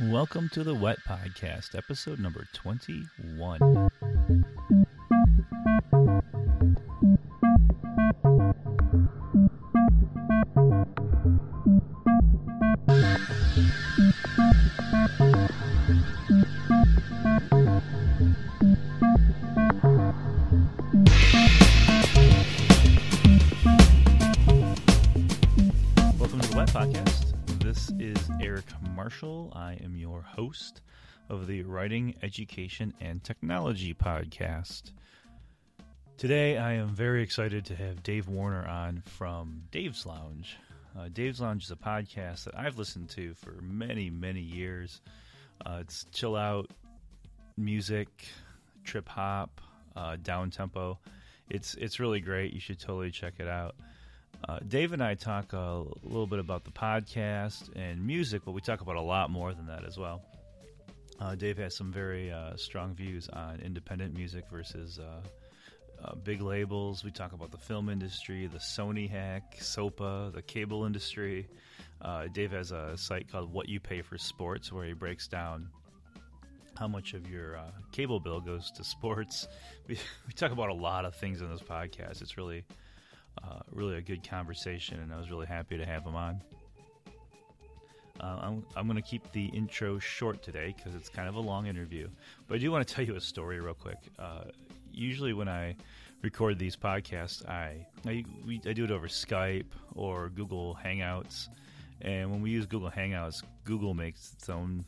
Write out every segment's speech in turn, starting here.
Welcome to the Wet Podcast, episode number 21. Marshall. I am your host of the Writing, Education, and Technology Podcast. Today, I am very excited to have Dave Warner on from Dave's Lounge. Uh, Dave's Lounge is a podcast that I've listened to for many, many years. Uh, it's chill out music, trip hop, uh, down tempo. It's it's really great. You should totally check it out. Uh, Dave and I talk a little bit about the podcast and music, but we talk about a lot more than that as well. Uh, Dave has some very uh, strong views on independent music versus uh, uh, big labels. We talk about the film industry, the Sony hack, SOPA, the cable industry. Dave has a site called What You Pay for Sports, where he breaks down how much of your uh, cable bill goes to sports. We, we talk about a lot of things in this podcast. It's really uh, really a good conversation, and I was really happy to have him on. Uh, I'm, I'm going to keep the intro short today because it's kind of a long interview. But I do want to tell you a story real quick. Uh, usually, when I record these podcasts, I I, we, I do it over Skype or Google Hangouts. And when we use Google Hangouts, Google makes its own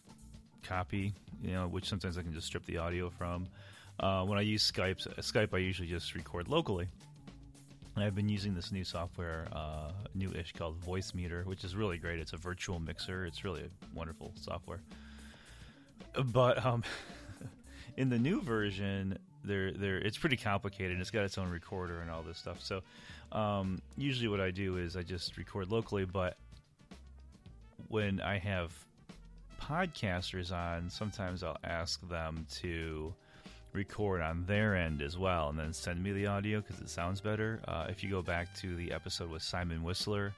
copy, you know, which sometimes I can just strip the audio from. Uh, when I use Skype, Skype, I usually just record locally. I've been using this new software, uh, new-ish called Voicemeeter, which is really great. It's a virtual mixer. It's really a wonderful software. But um, in the new version, there, there, it's pretty complicated. It's got its own recorder and all this stuff. So um, usually, what I do is I just record locally. But when I have podcasters on, sometimes I'll ask them to record on their end as well and then send me the audio because it sounds better. Uh, if you go back to the episode with Simon Whistler,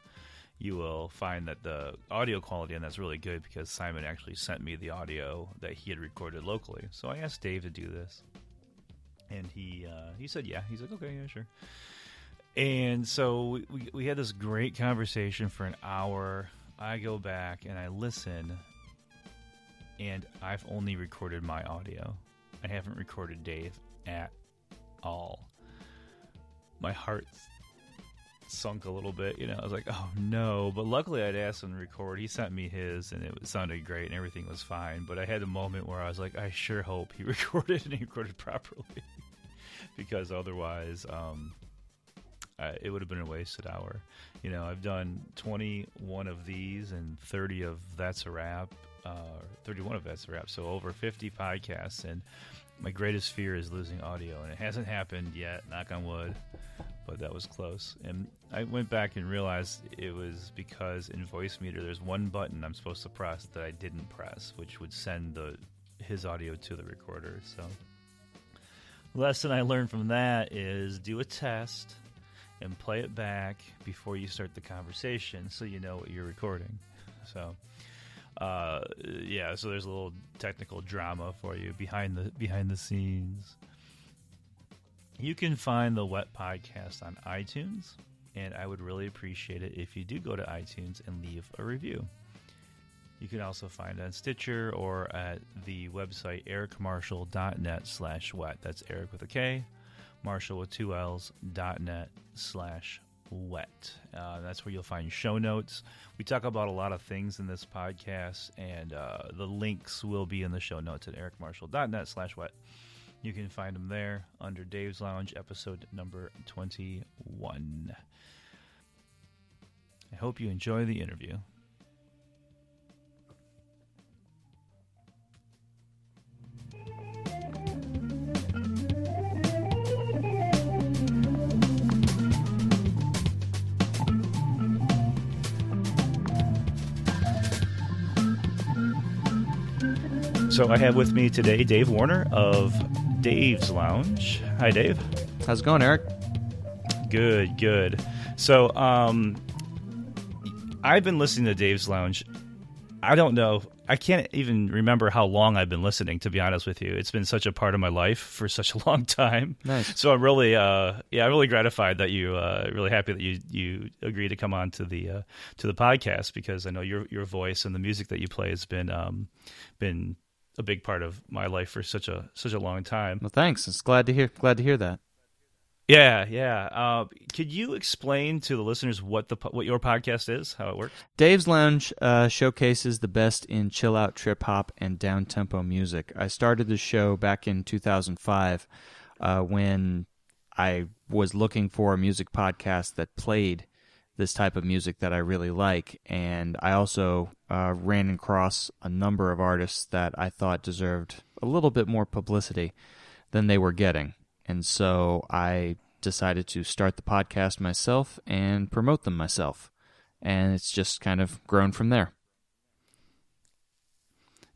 you will find that the audio quality on that's really good because Simon actually sent me the audio that he had recorded locally. So I asked Dave to do this, and he uh, he said yeah. He's like okay, yeah, sure. And so we, we had this great conversation for an hour. I go back and I listen, and I've only recorded my audio. I haven't recorded Dave at all. My heart sunk a little bit. You know, I was like, oh no. But luckily, I'd asked him to record. He sent me his, and it sounded great, and everything was fine. But I had a moment where I was like, I sure hope he recorded and he recorded properly, because otherwise, um, uh, it would have been a wasted hour. You know, I've done 21 of these and 30 of That's a Wrap, uh, 31 of That's a Wrap, so over 50 podcasts. And my greatest fear is losing audio, and it hasn't happened yet, knock on wood, but that was close. And I went back and realized it was because in Voicemeeter, there's one button I'm supposed to press that I didn't press, which would send the his audio to the recorder. So, lesson I learned from that is do a test and play it back before you start the conversation so you know what you're recording. So, uh, yeah, so there's a little technical drama for you behind the behind the scenes. You can find the Wet Podcast on iTunes, and I would really appreciate it if you do go to iTunes and leave a review. You can also find on Stitcher or at the website ericmarshall.net slash wet. That's Eric with a K, Marshall with two L's, dot net slash wet. Uh, that's where you'll find show notes. We talk about a lot of things in this podcast, and uh, the links will be in the show notes at ericmarshall.net slash wet. You can find them there under Dave's Lounge, episode number 21. I hope you enjoy the interview. So I have with me today Dave Warner of Dave's Lounge. Hi, Dave. How's it going, Eric? Good, good. So, um, I've been listening to Dave's Lounge. I don't know. I can't even remember how long I've been listening. To be honest with you, it's been such a part of my life for such a long time. Nice. So I'm really, uh, yeah, I'm really gratified that you, uh, really happy that you you agreed to come on to the uh, to the podcast because I know your your voice and the music that you play has been um, been a big part of my life for such a such a long time. Well, thanks. It's glad to hear. Glad to hear that. Yeah, yeah. Uh, could you explain to the listeners what the what your podcast is, how it works? Dave's Lounge uh, showcases the best in chill out, trip hop, and down tempo music. I started the show back in 2005 uh, when I was looking for a music podcast that played this type of music that I really like, and I also uh, ran across a number of artists that I thought deserved a little bit more publicity than they were getting. And so I decided to start the podcast myself and promote them myself. And it's just kind of grown from there.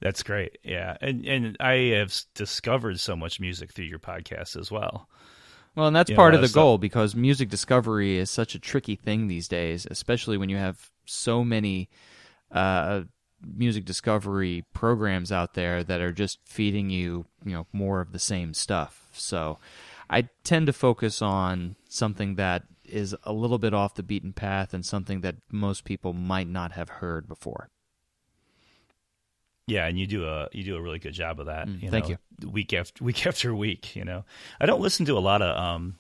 That's great. Yeah. And and I have discovered so much music through your podcast as well. Well, and that's You know, part of the that's goal because music discovery is such a tricky thing these days, especially when you have so many uh, music discovery programs out there that are just feeding you, you know, more of the same stuff. So, I tend to focus on something that is a little bit off the beaten path and something that most people might not have heard before. Yeah, and you do a you do a really good job of that. Mm, you thank know, Week after week after week, you know. I don't listen to a lot of um,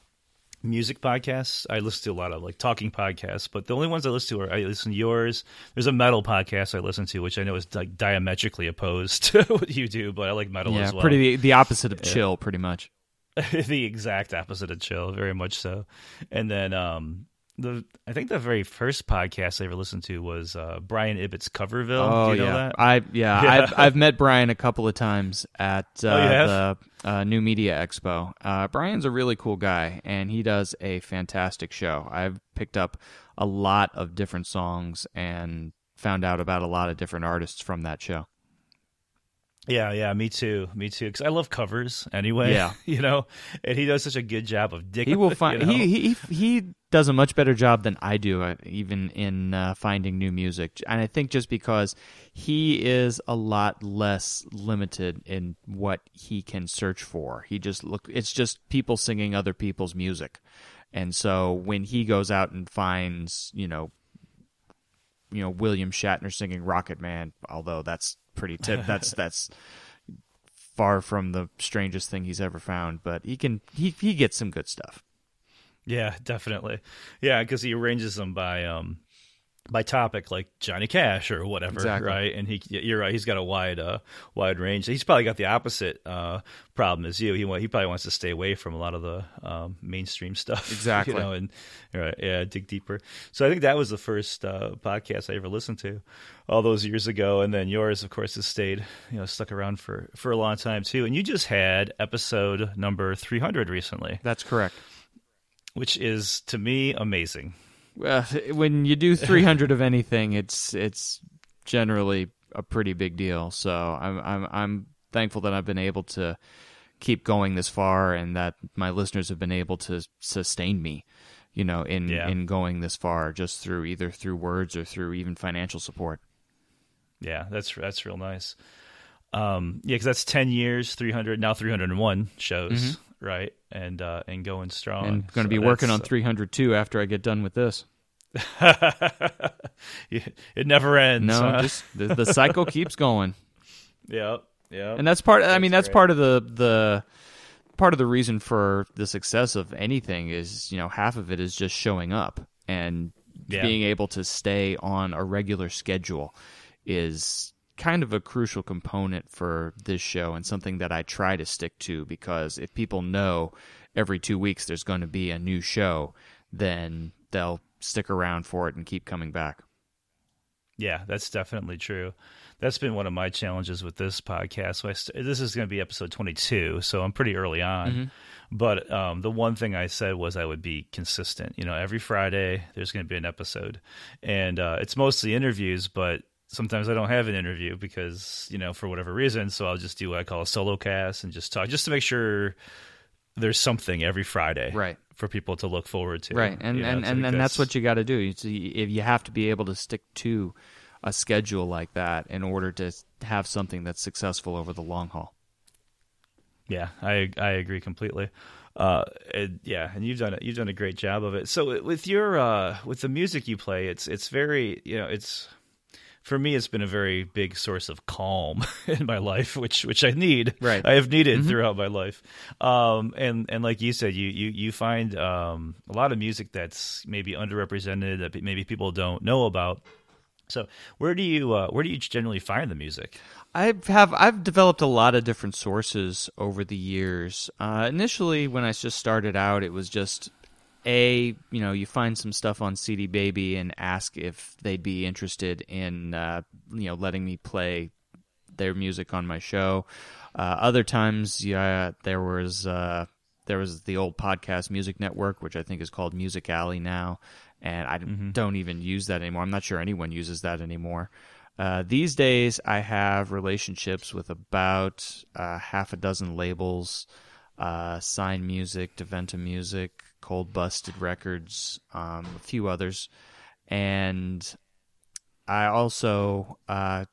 music podcasts. I listen to a lot of like talking podcasts, but the only ones I listen to are I listen to yours. There's a metal podcast I listen to, which I know is like diametrically opposed to what you do, but I like metal yeah, as well. pretty the, the opposite of chill, pretty much. the exact opposite of chill, very much so. And then um the I think the very first podcast I ever listened to was uh, Brian Ibbott's Coverville. Oh Do you know yeah, that? I yeah, Yeah. I've I've met Brian a couple of times at uh, Oh, the uh, New Media Expo. Uh, Brian's a really cool guy, and he does a fantastic show. I've picked up a lot of different songs and found out about a lot of different artists from that show. Yeah, yeah, me too, me too. Because I love covers anyway. Yeah. you know, and he does such a good job of digging. He will find you know? he, he he does a much better job than I do, uh, even in uh, finding new music. And I think just because he is a lot less limited in what he can search for, he just look. It's just people singing other people's music, and so when he goes out and finds, you know, you know William Shatner singing Rocket Man, although that's pretty tip. That's that's far from the strangest thing he's ever found, but he can he he gets some good stuff. Yeah, definitely. Yeah, because he arranges them by um by topic, like Johnny Cash or whatever, Exactly. right? And he, you're right. He's got a wide, uh, wide range. He's probably got the opposite uh, problem as you. He he probably wants to stay away from a lot of the um, mainstream stuff, Exactly. You know, and right, yeah, dig deeper. So I think that was the first uh, podcast I ever listened to, all those years ago. And then yours, of course, has stayed, you know, stuck around for for a long time too. And you just had episode number 300 recently, That's correct. which is to me amazing. Uh, when you do 300 of anything, it's it's generally a pretty big deal. So I'm I'm I'm thankful that I've been able to keep going this far, and that my listeners have been able to sustain me, you know, in Yeah. in going this far, just through either through words or through even financial support. Yeah, that's that's real nice. Um, yeah, because that's ten years, three hundred now, three hundred and one shows, right? And uh, and going strong. and going to So be working on 302 after I get done with this. it never ends. No, huh? just the, the cycle keeps going. yeah, yeah, and that's part i mean That's that's great. part of the the part of the reason for the success of anything is you know half of it is just showing up and Yeah. being able to stay on a regular schedule is kind of a crucial component for this show and something that I try to stick to because if people know every 2 weeks there's going to be a new show then they'll stick around for it and keep coming back Yeah, that's definitely true. That's been one of my challenges with this podcast. So I st- this is going to be episode 22, so I'm pretty early on. Mm-hmm. But um, the one thing I said was I would be consistent. You know, every Friday there's going to be an episode, and uh, it's mostly interviews, but sometimes I don't have an interview because you know for whatever reason. So I'll just do what I call a solo cast and just talk, just to make sure there's something every Friday, Right. for people to look forward to, right and you know, and and, and that's what you got to do you see, if you have to be able to stick to a schedule like that in order to have something that's successful over the long haul. Yeah, I I agree completely. Uh, and, yeah, and you've done it. You've done a great job of it. So with your uh, with the music you play, it's it's very you know it's for me it's been a very big source of calm in my life, which which I need. Right, I have needed mm-hmm. throughout my life. Um, and and like you said, you you you find um a lot of music that's maybe underrepresented that maybe people don't know about. So where do you uh, where do you generally find the music? I have I've developed a lot of different sources over the years. Uh, initially, when I just started out, it was just a you know you find some stuff on CD Baby and ask if they'd be interested in uh, you know letting me play their music on my show. Uh, other times, yeah, there was uh, there was the old podcast Music Network, which I think is called Music Alley now, and I mm-hmm. don't even use that anymore. I'm not sure anyone uses that anymore. Uh, these days, I have relationships with about uh, half a dozen labels, uh, Sign Music, Deventa Music, Cold Busted Records, um, a few others, and I also uh,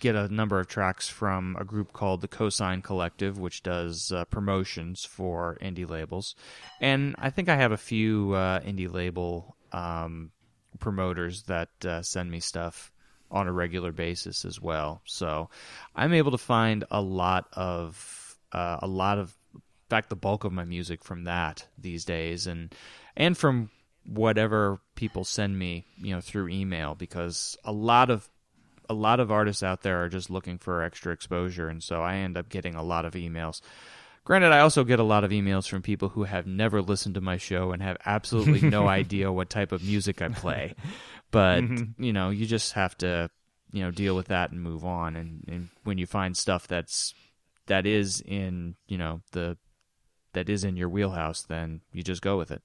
get a number of tracks from a group called the Cosine Collective, which does uh, promotions for indie labels, and I think I have a few uh, indie label um, promoters that send me stuff on a regular basis as well. So I'm able to find a lot of uh, a lot of fact the bulk of my music from that these days and and from whatever people send me, you know, through email because a lot of a lot of artists out there are just looking for extra exposure and so I end up getting a lot of emails. Granted, I also get a lot of emails from people who have never listened to my show and have absolutely no idea what type of music I play. But mm-hmm. you know, you just have to you know deal with that and move on. And, and when you find stuff that's that is in you know the that is in your wheelhouse, then you just go with it.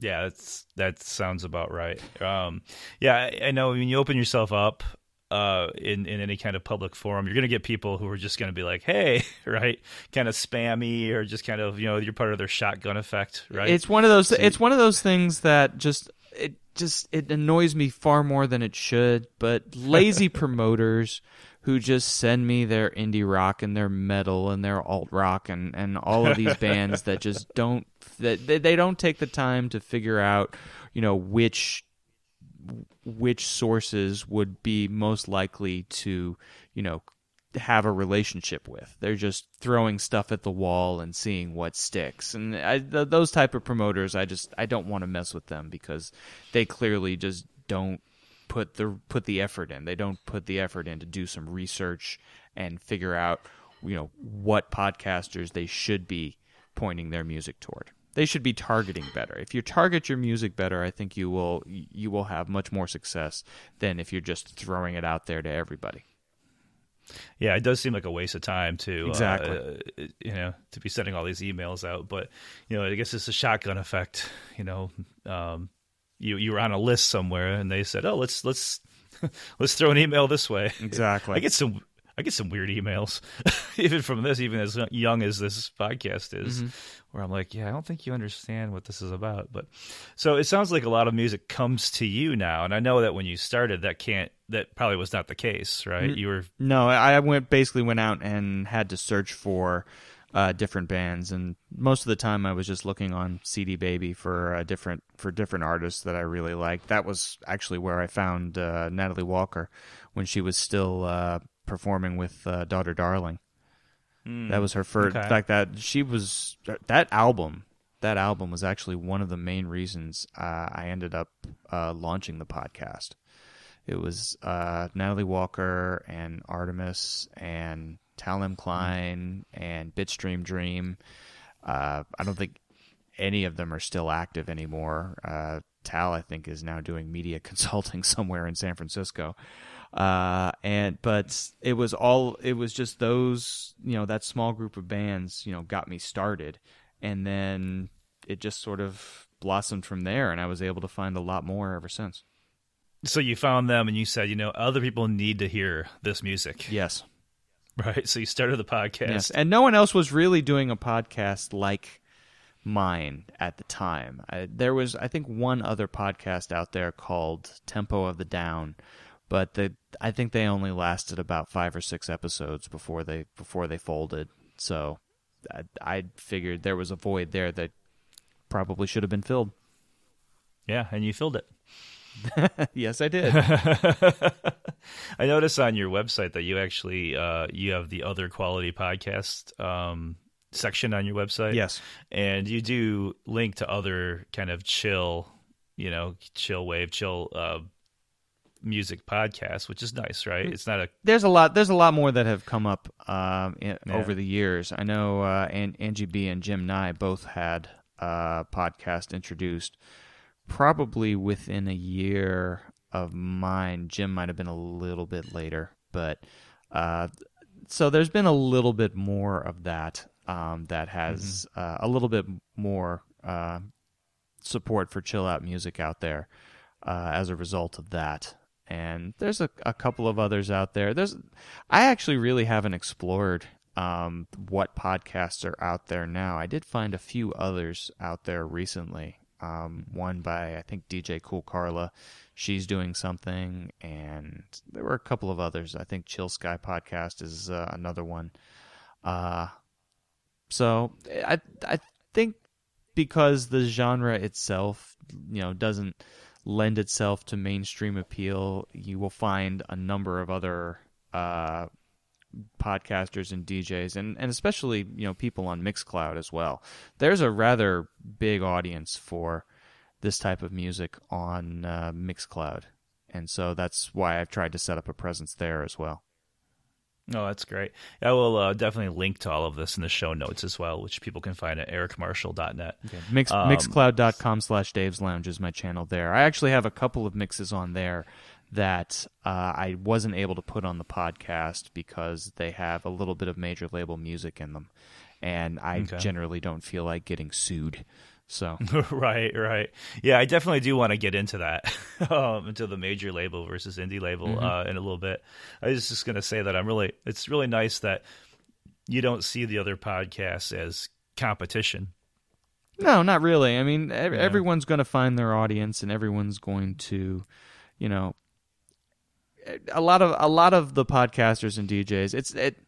Yeah, that's that sounds about right. Um, yeah, I, I know when you open yourself up uh, in in any kind of public forum, you're going to get people who are just going to be like, "Hey," right, kind of spammy or just kind of you know you're part of their shotgun effect, right? It's one of those. So, it's one of those things that just it just it annoys me far more than it should. But lazy promoters who just send me their indie rock and their metal and their alt rock and and all of these bands that just don't that they, they don't take the time to figure out you know which which sources would be most likely to, you know, have a relationship with. They're just throwing stuff at the wall and seeing what sticks. And I, th- those type of promoters, I just I don't want to mess with them because they clearly just don't put the put the effort in. They don't put the effort in to do some research and figure out, you know, what podcasters they should be pointing their music toward they should be targeting better. If you target your music better, I think you will you will have much more success than if you're just throwing it out there to everybody. Yeah, it does seem like a waste of time to uh, exactly uh, you know to be sending all these emails out. But you know, I guess it's a shotgun effect. You know, um, you you were on a list somewhere and they said, "Oh, let's let's let's throw an email this way." Exactly. I get some I get some weird emails, even from this, even as young as this podcast is, mm-hmm. where I'm like, yeah, I don't think you understand what this is about. But so it sounds like a lot of music comes to you now, and I know that when you started, that can't, that probably was not the case, right? You were no, I went basically went out and had to search for uh, different bands, and most of the time I was just looking on CD Baby for uh, different for different artists that I really liked. That was actually where I found uh, Natalie Walker when she was still uh, performing with uh, Daughter Darling. Mm, that was her first. Okay. In fact, that she was that album. That album was actually one of the main reasons uh, I ended up uh, launching the podcast. It was uh, Natalie Walker and Artemis and Tal M. Klein and Bitstream Dream. Uh, I don't think any of them are still active anymore. Uh, Tal, I think, is now doing media consulting somewhere in San Francisco. Uh, and but it was all it was just those you know that small group of bands you know got me started, and then it just sort of blossomed from there, and I was able to find a lot more ever since. So you found them, and you said, you know, other people need to hear this music. Yes. Right. So you started the podcast. Yes. And no one else was really doing a podcast like mine at the time. I, there was, I think, one other podcast out there called Tempo of the Down, but the I think they only lasted about five or six episodes before they before they folded. So I, I figured there was a void there that probably should have been filled. Yeah, and you filled it. yes, I did. I noticed on your website that you actually uh, you have the other quality podcast um, section on your website. Yes, and you do link to other kind of chill, you know, chill wave, chill uh, music podcasts, which is nice, right? It's not a there's a lot there's a lot more that have come up um, in, yeah. over the years. I know uh, Angie B and Jim Nye both had a podcast introduced probably within a year of mine. Jim might have been a little bit later, but uh, so there's been a little bit more of that um, that has mm-hmm. uh, a little bit more uh, support for chill out music out there uh, as a result of that. And there's a, a couple of others out there. There's, I actually really haven't explored um, what podcasts are out there now. I did find a few others out there recently um, one by I think DJ Cool Carla. She's doing something, and there were a couple of others. I think Chill Sky Podcast is uh, another one. Uh, so I I think because the genre itself, you know, doesn't lend itself to mainstream appeal, you will find a number of other uh, podcasters and DJs and, and especially, you know, people on Mixcloud as well. There's a rather big audience for this type of music on uh, Mixcloud. And so that's why I've tried to set up a presence there as well. Oh, that's great. I will uh, definitely link to all of this in the show notes as well, which people can find at ericmarshall.net. Okay. Mix, um, mixcloud.com slash Dave's Lounge is my channel there. I actually have a couple of mixes on there that uh, I wasn't able to put on the podcast because they have a little bit of major label music in them, and I okay. generally don't feel like getting sued. So right, right, yeah, I definitely do want to get into that, um, into the major label versus indie label mm-hmm. uh, in a little bit. I was just gonna say that I'm really, it's really nice that you don't see the other podcasts as competition. No, not really. I mean, ev- yeah. everyone's going to find their audience, and everyone's going to, you know, a lot of a lot of the podcasters and DJs it's it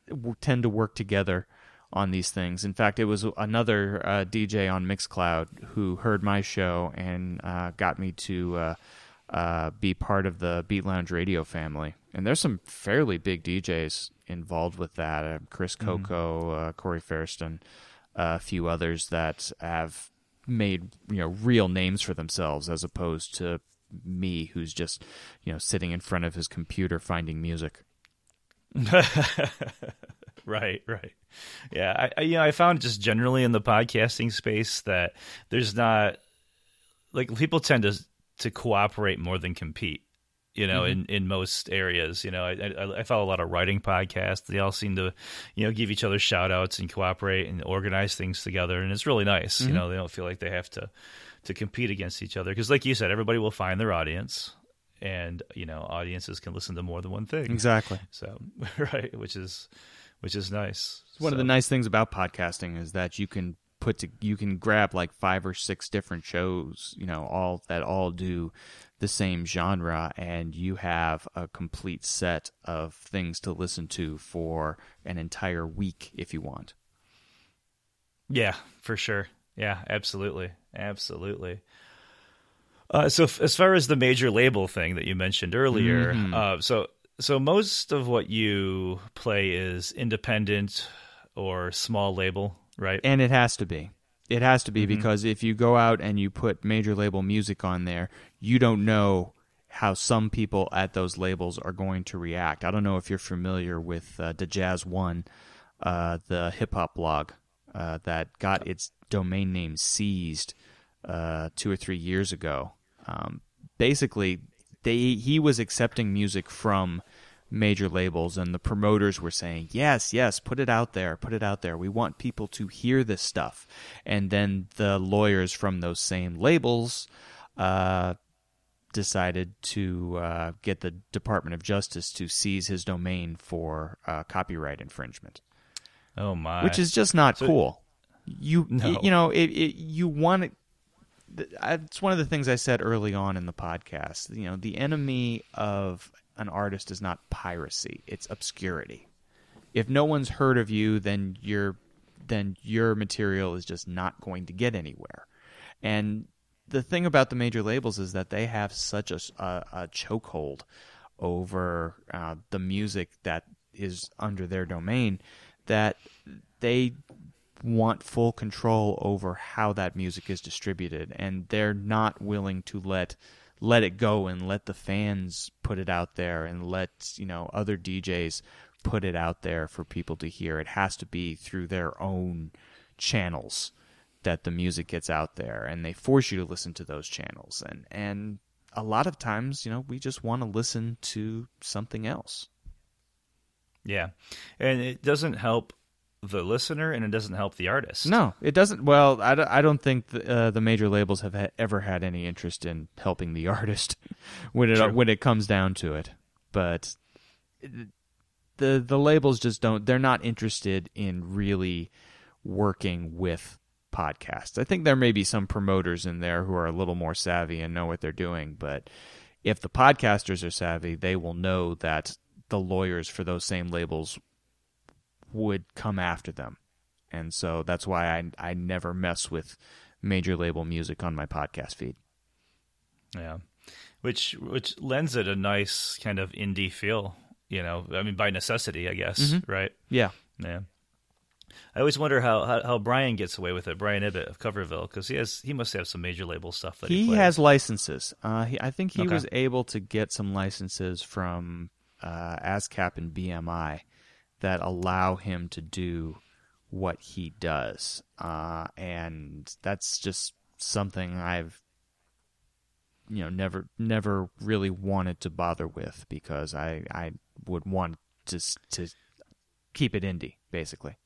tend to work together on these things. In fact, it was another uh, DJ on Mixcloud who heard my show and uh, got me to uh, uh be part of the Beat Lounge Radio family. And there's some fairly big DJs involved with that: uh, Chris mm-hmm. Coco, mm. Corey Fairston, a few others that have made you know real names for themselves as opposed to me who's just you know sitting in front of his computer finding music right right yeah I, I you know i found just generally in the podcasting space that there's not like people tend to to cooperate more than compete you know, mm-hmm. in, in most areas. You know, I, I, I, follow a lot of writing podcasts. They all seem to, you know, give each other shout outs and cooperate and organize things together. And it's really nice. Mm-hmm. You know, they don't feel like they have to to compete against each other because like you said everybody will find their audience and you know audiences can listen to more than one thing exactly so right which is which is nice one so. of the nice things about podcasting is that you can put to you can grab like five or six different shows you know all that all do the same genre and you have a complete set of things to listen to for an entire week if you want yeah for sure yeah absolutely Absolutely. Uh, so, f- as far as the major label thing that you mentioned earlier, mm-hmm. uh, so so most of what you play is independent or small label, right? And it has to be. It has to be mm-hmm. because if you go out and you put major label music on there, you don't know how some people at those labels are going to react. I don't know if you're familiar with uh, Dajaz1, uh, the hip hop blog uh, that got its domain name seized uh, two or three years ago. Um, basically, they he was accepting music from major labels, and the promoters were saying, "Yes, yes, put it out there, put it out there. We want people to hear this stuff." And then the lawyers from those same labels. Uh, decided to uh, get the Department of Justice to seize his domain for uh, copyright infringement. Oh my! Which is just not so, cool. You No. you know it, it you want it. It's one of the things I said early on in the podcast. You know, the enemy of an artist is not piracy; it's obscurity. If no one's heard of you, then your then your material is just not going to get anywhere. And the thing about the major labels is that they have such a, a, a chokehold over uh, the music that is under their domain that they want full control over how that music is distributed and they're not willing to let let it go and let the fans put it out there and let you know other DJs put it out there for people to hear. It has to be through their own channels that the music gets out there and they force you to listen to those channels. And and a lot of times you know we just want to listen to something else. Yeah, and it doesn't help the listener, and it doesn't help the artist. no it doesn't well i, don't- I don't think the, uh, the major labels have ha- ever had any interest in helping the artist when it True. when it comes down to it but the the labels just don't they're not interested in really working with podcasts. I think there may be some promoters in there who are a little more savvy and know what they're doing, but if the podcasters are savvy, they will know that the lawyers for those same labels would come after them. And so that's why I I never mess with major label music on my podcast feed. Yeah, which which lends it a nice kind of indie feel. You know, I mean, by necessity, I guess, Mhm. right? Yeah. Yeah. I always wonder how, how, how Brian gets away with it, Brian Ibbott of Coverville, because he has he must have some major label stuff that he, he has licenses. Uh, he, I think he Okay. was able to get some licenses from uh, ASCAP and BMI that allow him to do what he does, uh, and that's just something I've you know never never really wanted to bother with because I I would want to to keep it indie basically.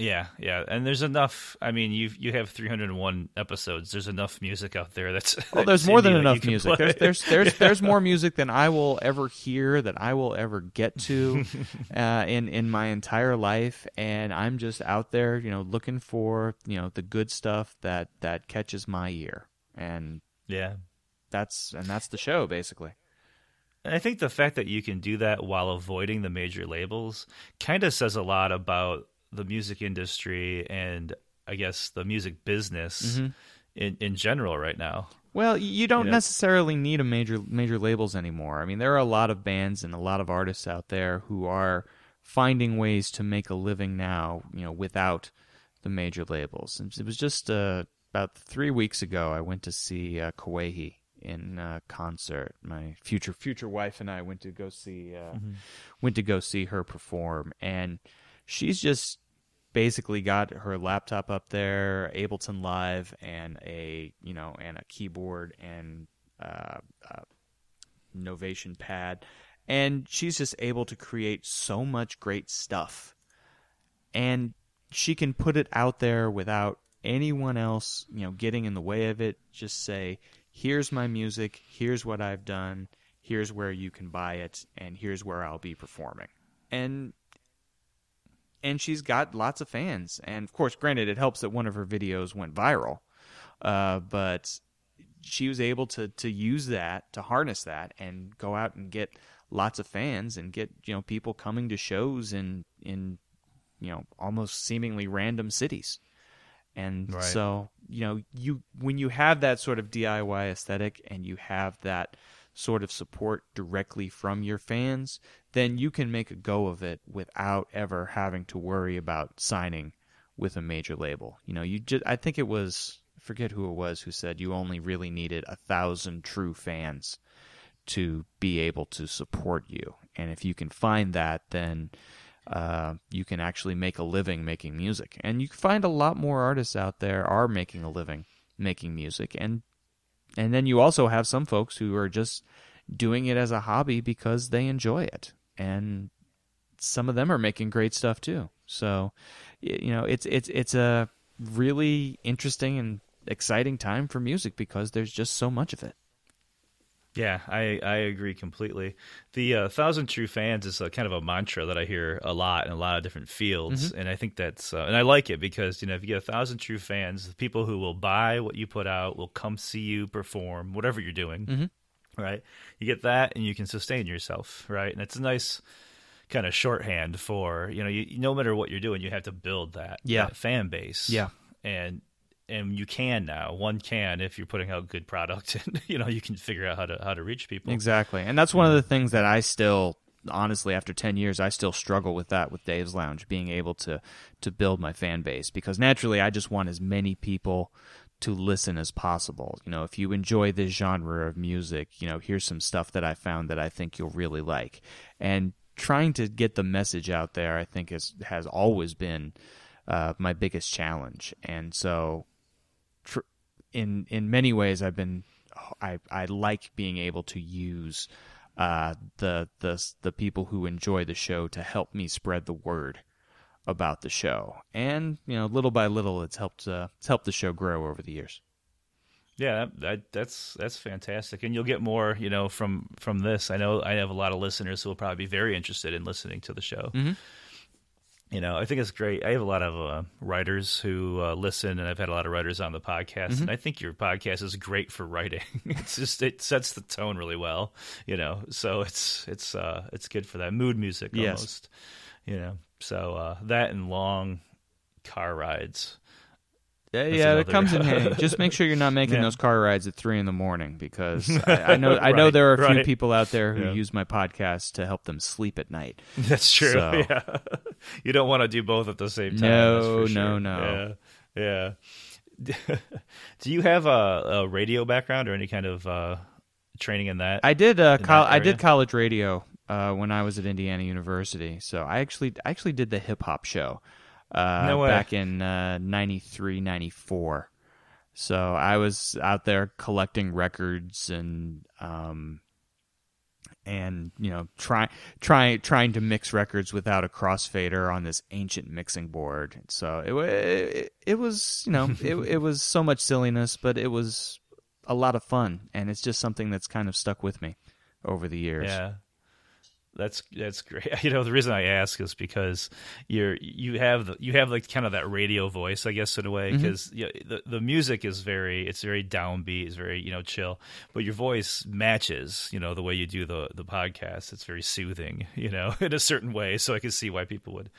Yeah, yeah, and there's enough. I mean, you you have 301 episodes. There's enough music out there. That's Well, there's more than indie that you enough music. There's, there's there's there's more music than I will ever hear that I will ever get to uh, in in my entire life, and I'm just out there, you know, looking for you know the good stuff that that catches my ear, and yeah. that's and that's the show basically. And I think the fact that you can do that while avoiding the major labels kind of says a lot about the music industry and I guess the music business Mhm. in in general right now. Well, you don't You know? necessarily need a major major labels anymore. I mean, there are a lot of bands and a lot of artists out there who are finding ways to make a living now, you know, without the major labels. And it was just uh, about three weeks ago I went to see uh, in uh, concert. My future future wife and I went to go see uh, went to go see her perform, and she's just basically got her laptop up there, Ableton Live, and a you know, and a keyboard and uh, uh, Novation pad, and she's just able to create so much great stuff, and she can put it out there without anyone else, you know, getting in the way of it. Just say, "Here's my music. Here's what I've done. Here's where you can buy it, and here's where I'll be performing." And and she's got lots of fans. And of course, granted, it helps that one of her videos went viral, uh, but she was able to to use that to harness that and go out and get lots of fans and get you know people coming to shows in in you know almost seemingly random cities. And Right. so, you know, you when you have that sort of DIY aesthetic and you have that sort of support directly from your fans, then you can make a go of it without ever having to worry about signing with a major label. You know, you just I think it was I forget who it was who said you only really needed a thousand true fans to be able to support you. And if you can find that, then uh, you can actually make a living making music. And you find a lot more artists out there are making a living making music. And and then you also have some folks who are just doing it as a hobby because they enjoy it. And some of them are making great stuff too. So, you know, it's it's it's a really interesting and exciting time for music because there's just so much of it. Yeah, I, I agree completely. The uh, thousand true fans is a kind of a mantra that I hear a lot in a lot of different fields, Mm-hmm. and I think that's uh, and I like it because you know if you get a thousand true fans, the people who will buy what you put out will come see you perform whatever you're doing, Mm-hmm. right? You get that, and you can sustain yourself, right? And it's a nice kind of shorthand for you know you, no matter what you're doing, you have to build that, Yeah. that fan base, Yeah. and and you can now one can if you're putting out good product and you know you can figure out how to how to reach people Exactly. And that's one of the things that I still honestly after 10 years I still struggle with that with Dave's Lounge being able to to build my fan base because naturally I just want as many people to listen as possible. You know, if you enjoy this genre of music, you know, here's some stuff that I found that I think you'll really like. And trying to get the message out there I think is has always been uh, my biggest challenge. And so tr- in in many ways I've been I I like being able to use uh, the the the people who enjoy the show to help me spread the word about the show, and you know, little by little, it's helped uh, it's helped the show grow over the years. yeah that, that, that's that's fantastic and you'll get more you know from from this i know i have a lot of listeners who will probably be very interested in listening to the show Mhm. You know i think it's great i have a lot of uh, writers who uh, listen and i've had a lot of writers on the podcast Mm-hmm. and i think your podcast is great for writing it's just it sets the tone really well you know so it's it's uh it's good for that mood music Yes. almost you know so uh that and long car rides Yeah, That's yeah, it comes in handy. Just make sure you're not making Yeah. those car rides at three in the morning because I, I know I know there are a few right. people out there who Yeah. use my podcast to help them sleep at night. That's true. So- Yeah, you don't want to do both at the same time. No, for no, no. Yeah, yeah. do you have a, a radio background or any kind of uh, training in that? I did uh, col- that I did college radio uh, when I was at Indiana University. So I actually I actually did the hip hop show uh, No back in uh, 93, 94. So I was out there collecting records and um, and you know trying trying trying to mix records without a crossfader on this ancient mixing board. So it it, it was you know it it was so much silliness, but it was a lot of fun, and it's just something that's kind of stuck with me over the years. Yeah. That's that's great. You know, the reason I ask is because you're you have the, you have like kind of that radio voice, I guess, in a way. Mm-hmm. Because the the music is very it's very downbeat, it's very you know chill, but your voice matches you know the way you do the the podcast. It's very soothing, you know, in a certain way. So I can see why people would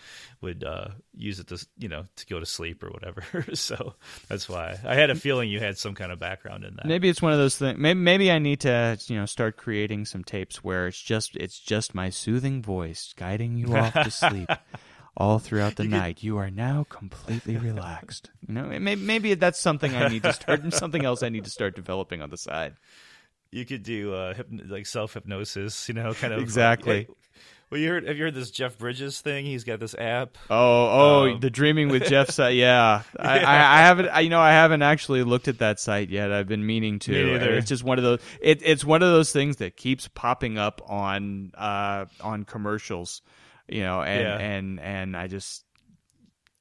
would uh, use it to you know to go to sleep or whatever. so that's why I had a feeling you had some kind of background in that. Maybe it's one of those things. Maybe, maybe I need to, you know, start creating some tapes where it's just it's just my soothing voice guiding you off to sleep all throughout the night. You are now completely relaxed. You know, maybe, maybe that's something I need to start. something else I need to start developing on the side. you could do uh, hypno- like self hypnosis, you know, kind of Exactly. like- well, you heard? Have you heard this Jeff Bridges thing? He's got this app. Oh, oh, Um, the dreaming with Jeff site. Yeah, I, I, I haven't. I, you know, I haven't actually looked at that site yet. I've been meaning to. Me neither. It's just one of those. It, it's one of those things that keeps popping up on uh on commercials, you know, and Yeah. and and I just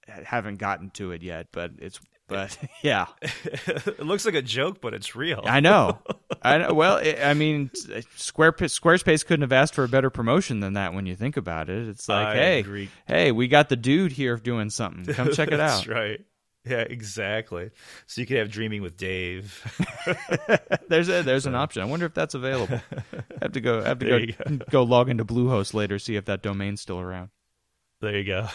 haven't gotten to it yet. But it's but yeah, it looks like a joke, but it's real. I know. I know. Well, it, I mean, uh, Square Squarespace couldn't have asked for a better promotion than that when you think about it. It's like, I hey, agree. hey, we got the dude here doing something. Come check it That's out. right. Yeah, exactly. So you could have dreaming with Dave. There's a, there's an option. I wonder if that's available. I have to go. I have to There go, go. log into Bluehost later, see if that domain's still around. There you go.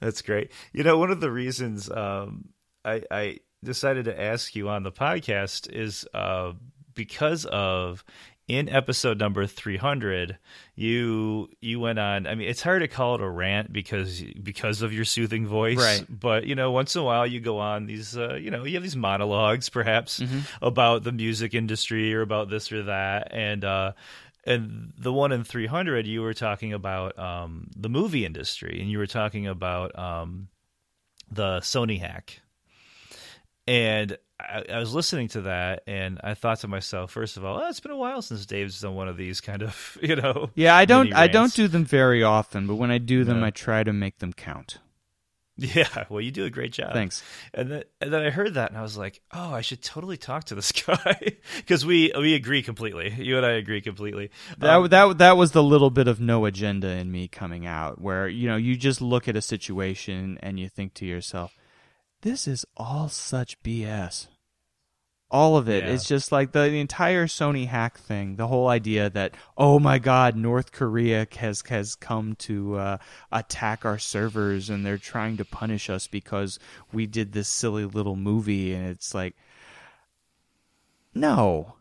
That's great. You know, one of the reasons um, I, I decided to ask you on the podcast is uh, because of in episode number 300 you you went on i mean it's hard to call it a rant because because of your soothing voice Right. but you know once in a while you go on these uh, you know you have these monologues perhaps Mm-hmm. about the music industry or about this or that and uh and the one in 300 you were talking about um the movie industry and you were talking about um the sony hack and I, I was listening to that and I thought to myself, first of all, oh, it's been a while since Dave's done one of these kind of, you know. Yeah, I don't. I don't do them very often, but when I do them. I try to make them count. Yeah, well, you do a great job. Thanks. And then, and then I heard that, and I was like, "Oh, I should totally talk to this guy," because we we agree completely. You and I agree completely. That Um, that that was the little bit of no agenda in me coming out, where you know you just look at a situation and you think to yourself, "This is all such BS." All of it. Yeah. It's just like the, the entire Sony hack thing. The whole idea that oh my God, North Korea has has come to uh, attack our servers and they're trying to punish us because we did this silly little movie, and it's like, no.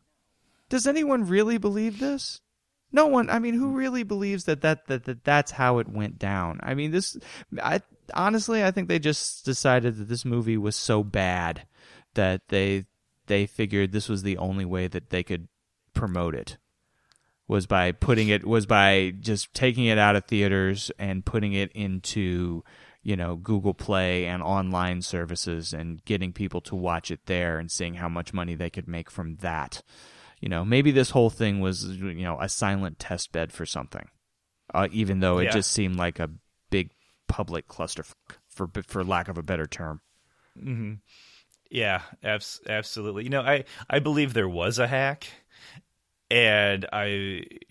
Does anyone really believe this? No one. I mean, who really believes that that that, that that's how it went down? I mean, this. I honestly, I think they just decided that this movie was so bad that they they figured this was the only way that they could promote it was by putting it was by just taking it out of theaters and putting it into you know Google Play and online services and getting people to watch it there and seeing how much money they could make from that. You know, maybe this whole thing was you know a silent test bed for something, uh, even though it Yeah. just seemed like a big public clusterfuck for for lack of a better term. Yeah, abs- absolutely. You know, I I believe there was a hack, and I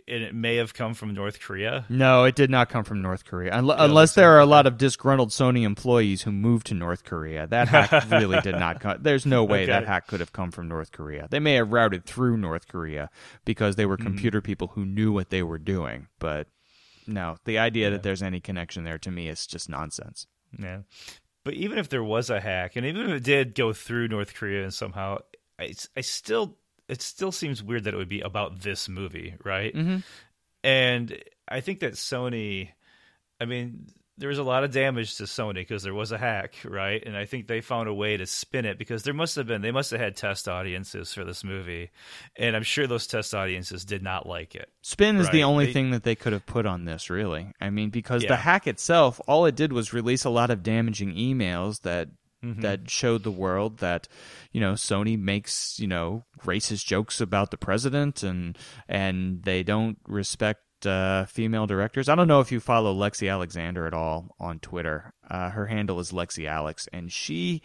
and it may have come from North Korea. No, it did not come from North Korea. Unle- Yeah, unless there are a lot of disgruntled Sony employees who moved to North Korea. That hack really did not come. There's no way Okay. that hack could have come from North Korea. They may have routed through North Korea because they were Mm-hmm. computer people who knew what they were doing. But no, the idea that there's any connection there to me is just nonsense. Yeah, but even if there was a hack, and even if it did go through North Korea and somehow, I, I still it still seems weird that it would be about this movie, right? Mhm. And I think that Sony, I mean, there was a lot of damage to Sony because there was a hack, right? And I think they found a way to spin it because there must have been they must have had test audiences for this movie, and I'm sure those test audiences did not like it. Spin is the only They- thing that they could have put on this, really. I mean, because the hack itself, all it did was release a lot of damaging emails that Mm-hmm. that showed the world that you know Sony makes you know racist jokes about the president and and they don't respect uh, female directors. I don't know if you follow Lexi Alexander at all on Twitter. Uh, her handle is Lexi Alex, and she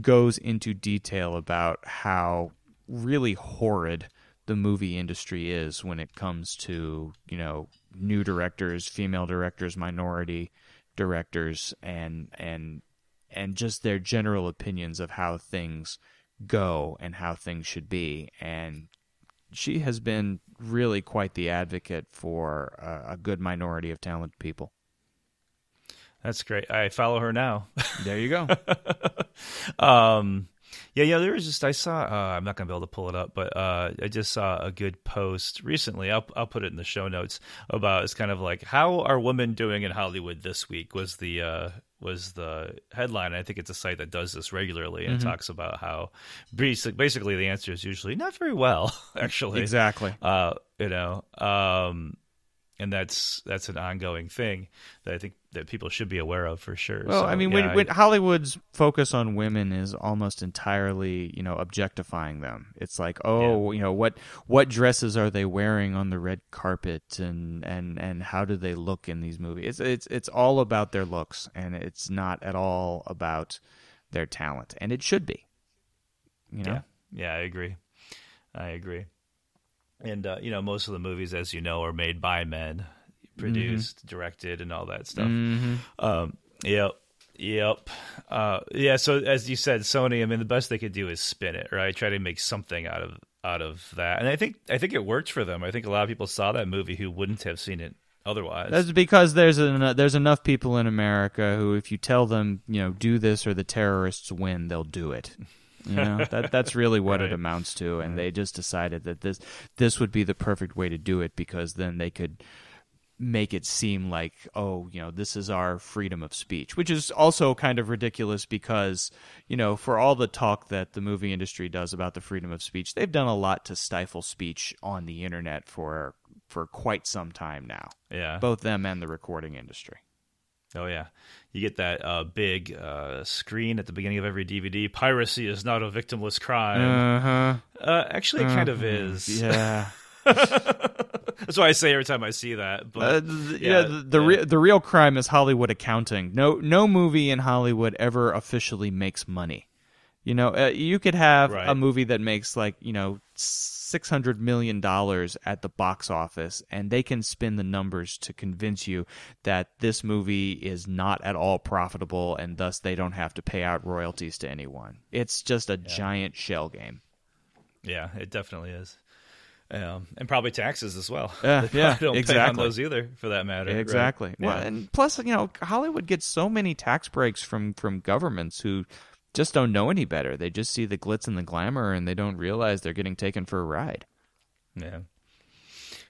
goes into detail about how really horrid the movie industry is when it comes to you know new directors, female directors, minority directors, and and and just their general opinions of how things go and how things should be. And she has been really quite the advocate for a, a good minority of talented people. That's great. I follow her now. There you go. um yeah yeah there was just i saw uh, i'm not gonna be able to pull it up but uh i just saw a good post recently i'll, I'll put it in the show notes about it's kind of like how are women doing in hollywood this week was the uh was the headline. I think it's a site that does this regularly and it talks about how basic, basically the answer is usually not very well actually. Exactly. uh you know um and that's that's an ongoing thing that i think that people should be aware of for sure Well, So, I mean, yeah, when, when Hollywood's focus on women is almost entirely, you know, objectifying them. It's like, oh, you know, what what dresses are they wearing on the red carpet, and and and how do they look in these movies? It's it's it's all about their looks, and it's not at all about their talent, and it should be. You know, Yeah, yeah, I agree. I agree. And uh, you know, most of the movies, as you know, are made by men, produced, directed, and all that stuff. Mhm. Um, yep, yep. Uh, yeah. So as you said, Sony. I mean, the best they could do is spin it, right? Try to make something out of out of that. And I think I think it worked for them. I think a lot of people saw that movie who wouldn't have seen it otherwise. That's because there's an, there's enough people in America who, if you tell them, you know, do this or the terrorists win, they'll do it. You know, that that's really what it amounts to, and they just decided that this this would be the perfect way to do it because then they could make it seem like, oh, you know, this is our freedom of speech, which is also kind of ridiculous because, you know, for all the talk that the movie industry does about the freedom of speech, they've done a lot to stifle speech on the internet for for quite some time now yeah. both them and the recording industry. Oh yeah, you get that uh, big uh, screen at the beginning of every DVD. Piracy is not a victimless crime. Uh-huh. Uh, actually, it kind of is. Yeah. That's why I say every time I see that. But Uh, th- yeah, yeah, the the, yeah. Re- the real crime is Hollywood accounting. No, no movie in Hollywood ever officially makes money. You know, uh, you could have Right. a movie that makes like you know six hundred million dollars at the box office, and they can spin the numbers to convince you that this movie is not at all profitable, and thus they don't have to pay out royalties to anyone. It's just a giant shell game. yeah, it definitely is. Um, and probably taxes as well. Yeah, don't pay on exactly. those either, for that matter. right? Exactly. Well, Yeah. and plus, you know, Hollywood gets so many tax breaks from from governments who just don't know any better. They just see the glitz and the glamour, and they don't realize they're getting taken for a ride. Yeah.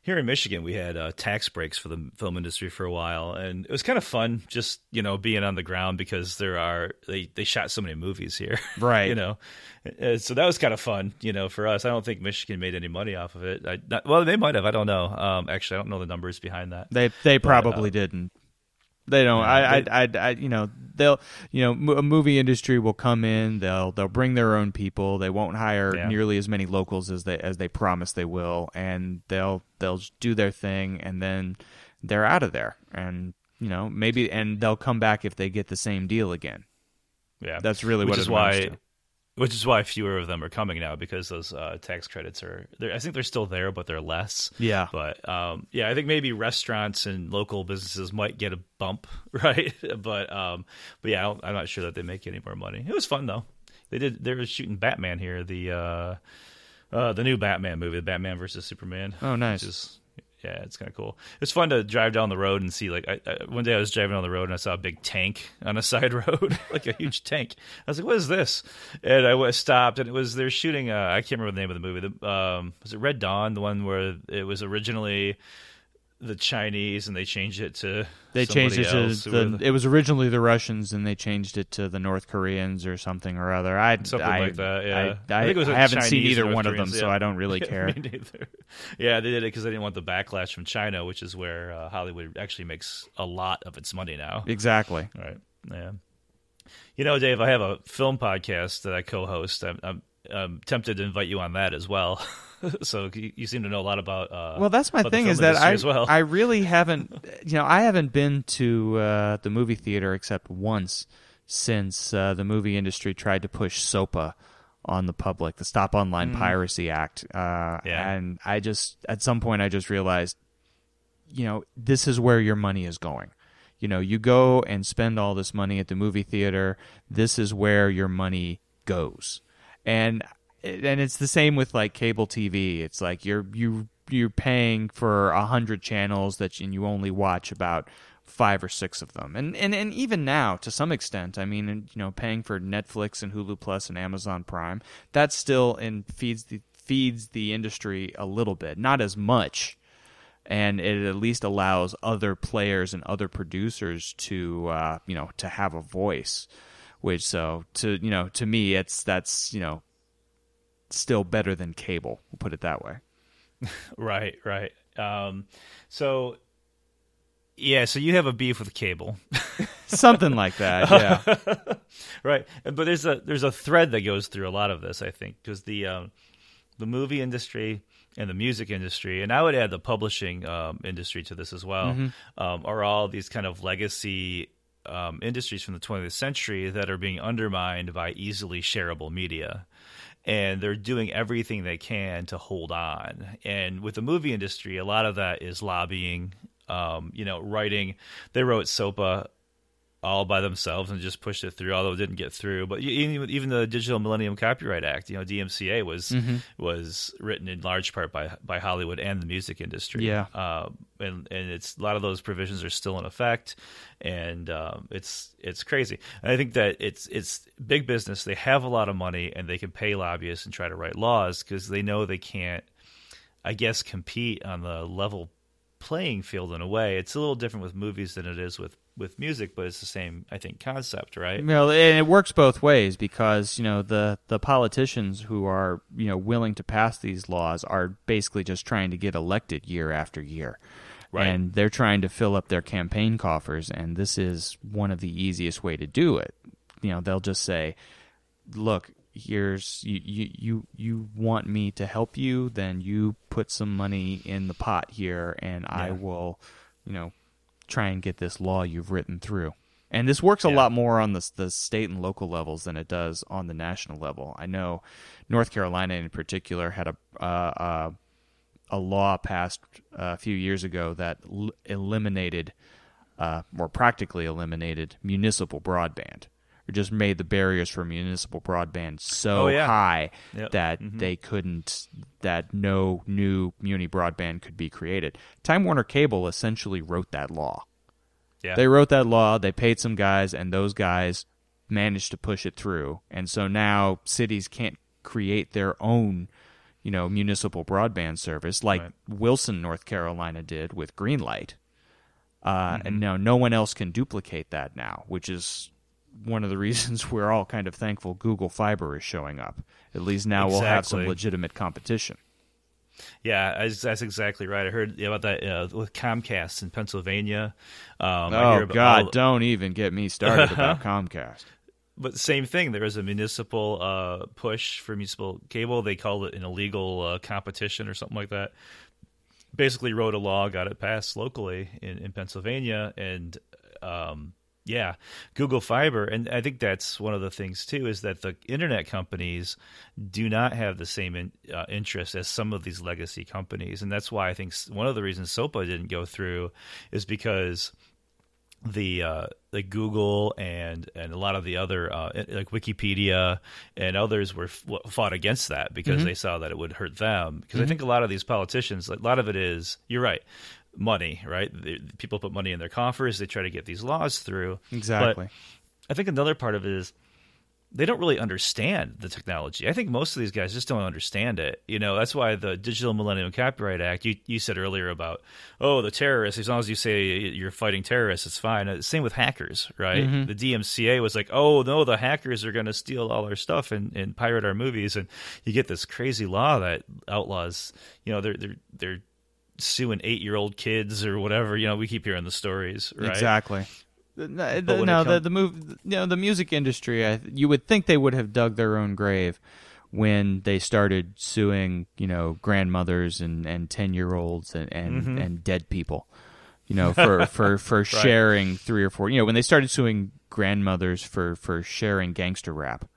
Here in Michigan, we had uh, tax breaks for the film industry for a while, and it was kind of fun just you know being on the ground because there are they they shot so many movies here, Right. you know, Uh, so that was kind of fun, you know, for us. I don't think Michigan made any money off of it. I, not, well, they might have. I don't know. Um, actually, I don't know the numbers behind that. They they But, probably uh, didn't. They don't. I, I, I, I, you know, they'll, you know, a movie industry will come in. They'll, they'll bring their own people. They won't hire Yeah. nearly as many locals as they, as they promise they will, and they'll, they'll do their thing, and then they're out of there. And you know, maybe, and they'll come back if they get the same deal again. Yeah, That's really which what is it why. to. Which is why fewer of them are coming now because those uh, tax credits are. I think they're still there, but they're less. Yeah. But um, yeah, I think maybe restaurants and local businesses might get a bump, right? but um, but yeah, I I'm not sure that they make any more money. It was fun though. They did. They were shooting Batman here, the uh, uh, the new Batman movie, Batman versus Superman. Oh, nice. Yeah, it's kind of cool. It's fun to drive down the road and see. Like, I, I, one day I was driving down the road and I saw a big tank on a side road, like a huge tank. I was like, "What is this?" And I went, stopped, and it was they're shooting. Uh, I can't remember the name of the movie. The, um, was it Red Dawn? The one where it was originally the Chinese and they changed it to They changed it to the. It was originally the Russians, and they changed it to the North Koreans or something or other. I Something I, like that, yeah. I, I I, think it was I haven't seen either North one of them, Koreans, so. I don't really care. Yeah, they did it because they didn't want the backlash from China, which is where uh, Hollywood actually makes a lot of its money now. exactly. Right. Yeah. You know, Dave, I have a film podcast that I co-host. I'm, I'm, I'm tempted to invite you on that as well. so you, seem to know a lot about. Uh, Well, that's my thing is that I well. I really haven't you know I haven't been to uh, the movie theater except once since uh, the movie industry tried to push SOPA on the public, the Stop Online Piracy Act. Uh, Mm. Yeah. And I just at some point I just realized, you know, this is where your money is going. You know, you go and spend all this money at the movie theater. This is where your money goes, and and it's the same with like cable TV. It's like you're you you're paying for a hundred channels that you, and you only watch about five or six of them, and and and even now to some extent, I mean, you know, paying for Netflix and Hulu Plus and Amazon Prime, that still and feeds the feeds the industry a little bit, not as much and it at least allows other players and other producers to uh, you know to have a voice which so to you know to me it's that's you know still better than cable we'll put it that way right, right. Um, so, yeah, so you have a beef with cable. something like that yeah right but there's a there's a thread that goes through a lot of this i think because the um, the movie industry and the music industry and i would add the publishing um, industry to this as well um, are all these kind of legacy um, industries from the 20th century that are being undermined by easily shareable media and they're doing everything they can to hold on. And with the movie industry, a lot of that is lobbying, um, you know, writing. They wrote SOPA all by themselves and just pushed it through, although it didn't get through. But even even the Digital Millennium Copyright Act, you know, DMCA was was written in large part by by Hollywood and the music industry. Yeah. um, and and it's a lot of those provisions are still in effect, and um, it's it's crazy. And I think that it's it's big business. They have a lot of money and they can pay lobbyists and try to write laws because they know they can't, I guess, compete on the level playing field in a way. It's a little different with movies than it is with with music, but it's the same, I think, concept, right? Well, and it works both ways because you know the the politicians who are you know willing to pass these laws are basically just trying to get elected year after year, Right. and they're trying to fill up their campaign coffers, and this is one of the easiest way to do it. You know, they'll just say, "Look, here's you, you you you want me to help you then you put some money in the pot here and i will you know try and get this law you've written through. And this works a Yeah. lot more on the the state and local levels than it does on the national level. I know north carolina in particular had a uh, uh, a law passed uh, a few years ago that l- eliminated uh, or practically eliminated municipal broadband or just made the barriers for municipal broadband so Oh, yeah. high Yep. that Mhm. they couldn't that no new muni broadband could be created time warner cable essentially wrote that law Yeah. they wrote that law they paid some guys and those guys managed to push it through and so now cities can't create their own you know municipal broadband service like Right. wilson north carolina did with greenlight uh, Mm-hmm. and now no one else can duplicate that now which is one of the reasons we're all kind of thankful google fiber is showing up at least now we'll have some legitimate competition Yeah, that's, exactly right. I heard about that uh, with Comcast in Pennsylvania. Um, oh god all- don't even get me started about comcast but same thing. There was a municipal uh, push for municipal cable. They called it an illegal uh, competition or something like that. Basically, wrote a law, got it passed locally in, in Pennsylvania, and um, yeah, Google Fiber. And I think that's one of the things too is that the internet companies do not have the same in, uh, interest as some of these legacy companies, and that's why I think one of the reasons SOPA didn't go through is because the uh, like Google and and a lot of the other uh, like Wikipedia and others were fought against that because they saw that it would hurt them. Because I think a lot of these politicians, like, a lot of it is you're right, money, right? The, people put money in their coffers. They try to get these laws through. exactly But I think another part of it is they don't really understand the technology. I think most of these guys just don't understand it. You know, that's why the Digital Millennium Copyright Act, you, you said earlier about, oh, the terrorists, as long as you say you're fighting terrorists, it's fine. Uh, Same with hackers, right? The DMCA was like, oh, no, the hackers are going to steal all our stuff and, and pirate our movies. And you get this crazy law that outlaws, you know, they're, they're, they're suing eight year old kids or whatever. You know, we keep hearing the stories, right? Exactly. No, the, no, it the the move, you know, the music industry. I, you would think they would have dug their own grave when they started suing, you know, grandmothers and and ten year olds and and, Mm-hmm. and dead people, you know, for for for sharing three or four. You know, when they started suing grandmothers for for sharing gangster rap.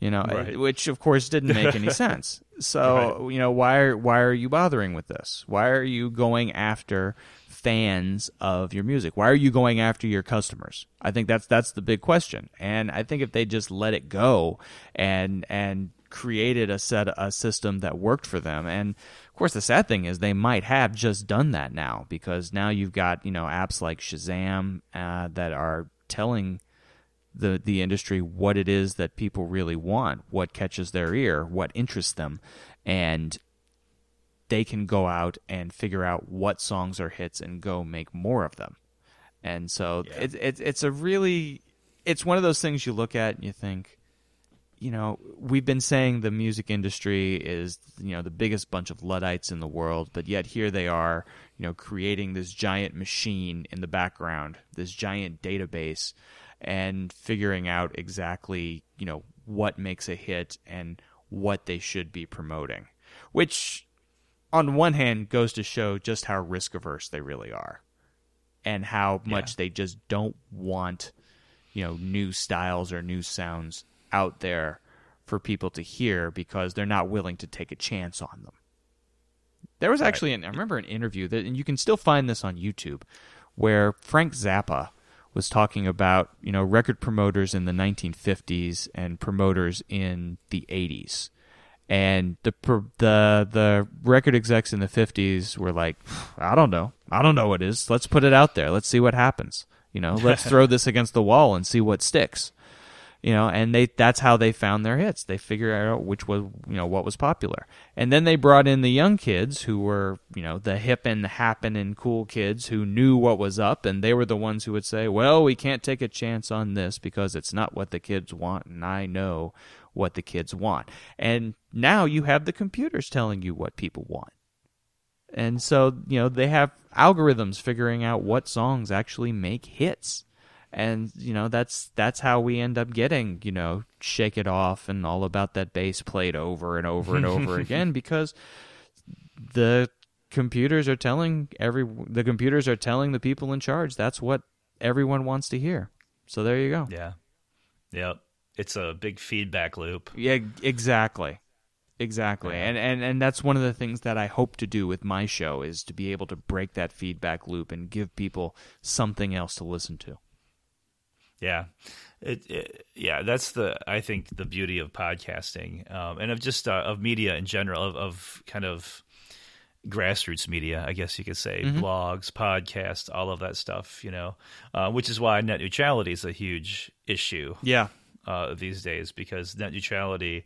You know, Right. which of course didn't make any sense. So, you know, why are why are you bothering with this? Why are you going after fans of your music? Why are you going after your customers? I think that's that's the big question. And I think if they just let it go and and created a set a system that worked for them and of course the sad thing is they might have just done that now because now you've got you know apps like Shazam uh, that are telling the the industry what it is that people really want, what catches their ear, what interests them, and they can go out and figure out what songs are hits and go make more of them. And so Yeah. it's it's it's a really it's one of those things you look at and you think, you know, we've been saying the music industry is you know the biggest bunch of luddites in the world, but yet here they are, you know, creating this giant machine in the background, this giant database, and figuring out exactly you know what makes a hit and what they should be promoting, which on one hand goes to show just how risk averse they really are and how much Yeah. they just don't want you know new styles or new sounds out there for people to hear because they're not willing to take a chance on them. There was actually an, I remember an interview that and you can still find this on YouTube where Frank Zappa was talking about, you know, record promoters in the 1950s and promoters in the 80s. And the the the record execs in the 50s were like, I don't know. I don't know what it is. Let's put it out there. Let's see what happens. You know, let's throw this against the wall and see what sticks you know and they that's how they found their hits. They figured out which was you know what was popular. And then they brought in the young kids who were you know the hip and happen and cool kids who knew what was up and they were the ones who would say well we can't take a chance on this because it's not what the kids want and i know what the kids want. And now you have the computers telling you what people want. And so you know they have algorithms figuring out what songs actually make hits and you know that's that's how we end up getting you know shake it off and all about that bass played over and over and over again because the computers are telling every the computers are telling the people in charge that's what everyone wants to hear so there you go Yeah. Yep. It's a big feedback loop. yeah exactly exactly Yeah. and, and and that's one of the things that i hope to do with my show is to be able to break that feedback loop and give people something else to listen to Yeah, it, it yeah that's the I think the beauty of podcasting um, and of just uh, of media in general of, of kind of grassroots media, I guess you could say, blogs, podcasts, all of that stuff. You know, uh, which is why net neutrality is a huge issue yeah uh, these days because net neutrality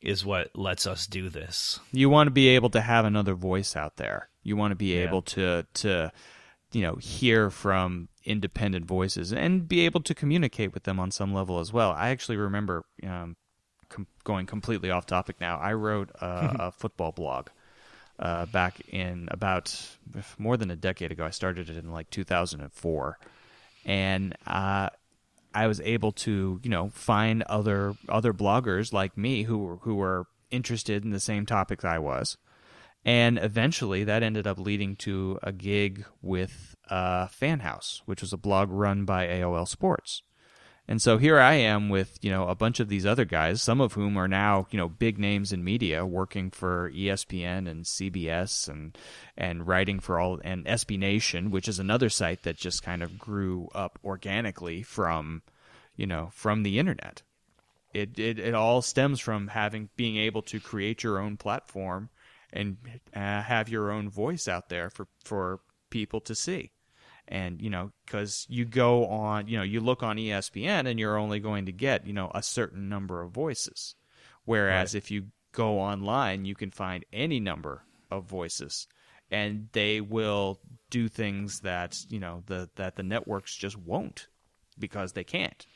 is what lets us do this. You want to be able to have another voice out there. You want to be Yeah. able to to you know hear from independent voices and be able to communicate with them on some level as well. I actually remember um, com- going completely off topic now. I wrote a, a football blog uh, back in about more than a decade ago. I started it in like 2004, and uh, I was able to, you know, find other other bloggers like me who were who were interested in the same topics I was, and eventually that ended up leading to a gig with uh, FanHouse, which was a blog run by AOL Sports. And so here I am with, you know, a bunch of these other guys, some of whom are now, you know, big names in media, working for ESPN and CBS and and writing for all and SB Nation, which is another site that just kind of grew up organically from, you know, from the internet. It it it all stems from having being able to create your own platform and uh, have your own voice out there for for people to see. And you know because you go on you know you look on espn and you're only going to get you know a certain number of voices. Whereas if you go online you can find any number of voices and they will do things that you know the that the networks just won't because they can't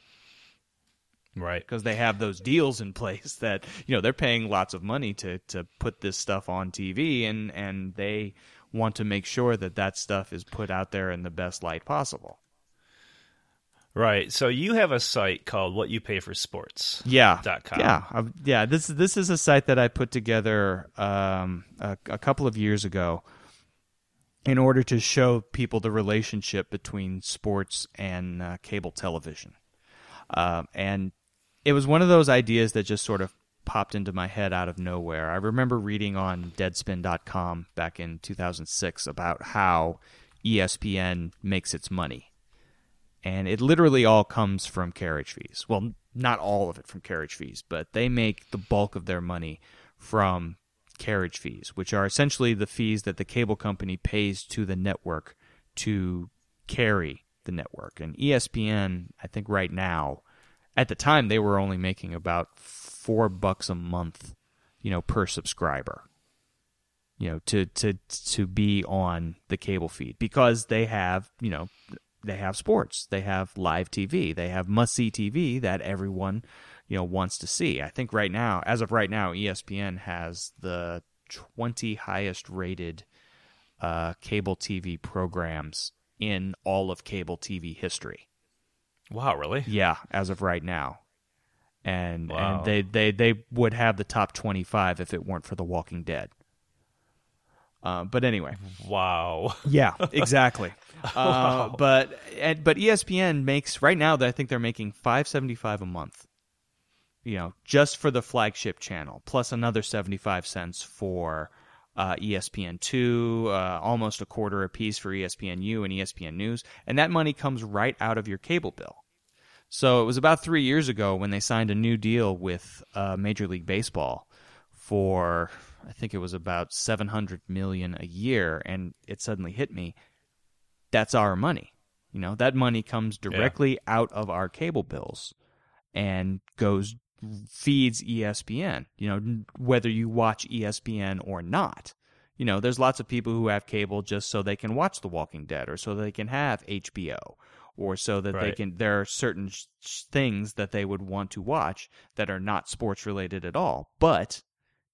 Right. because they have those deals in place that you know they're paying lots of money to to put this stuff on TV and and they want to make sure that that stuff is put out there in the best light possible. Right. So you have a site called What You Pay for Sports. Yeah. Dot com. Yeah. I've- yeah. This this is a site that I put together um, a, a couple of years ago in order to show people the relationship between sports and uh, cable television. Um, and it was one of those ideas that just sort of popped into my head out of nowhere. I remember reading on Deadspin.com back in 2006 about how ESPN makes its money and it literally all comes from carriage fees. Well, not all of it from carriage fees, but they make the bulk of their money from carriage fees, which are essentially the fees that the cable company pays to the network to carry the network. And ESPN, I think right now, at the time they were only making about 4 bucks a month, you know, per subscriber you know to to to be on the cable feed because they have you know they have sports they have live tv they have must see tv that everyone you know wants to see. I think right now as of right now espn has the 20 highest rated uh, cable tv programs in all of cable tv history Wow, really? yeah, as of right now. And Wow. and they, they they would have the top 25 if it weren't for The Walking Dead. Uh, but anyway, Wow. yeah, exactly. uh, but and, but ESPN makes right now. That I think they're making 5.75 a month. You know, just for the flagship channel, plus another 75 cents for uh, ESPN two, uh, almost a quarter a piece for ESPNU and ESPN News, and that money comes right out of your cable bill. So it was about three years ago when they signed a new deal with uh, Major League Baseball for I think it was about seven hundred million a year, and it suddenly hit me. That's our money. You know that money comes directly out of our cable bills and goes feeds ESPN. You know whether you watch ESPN or not. You know, there's lots of people who have cable just so they can watch The Walking Dead or so they can have HBO or so that they can there are certain sh- things that they would want to watch that are not sports related at all. But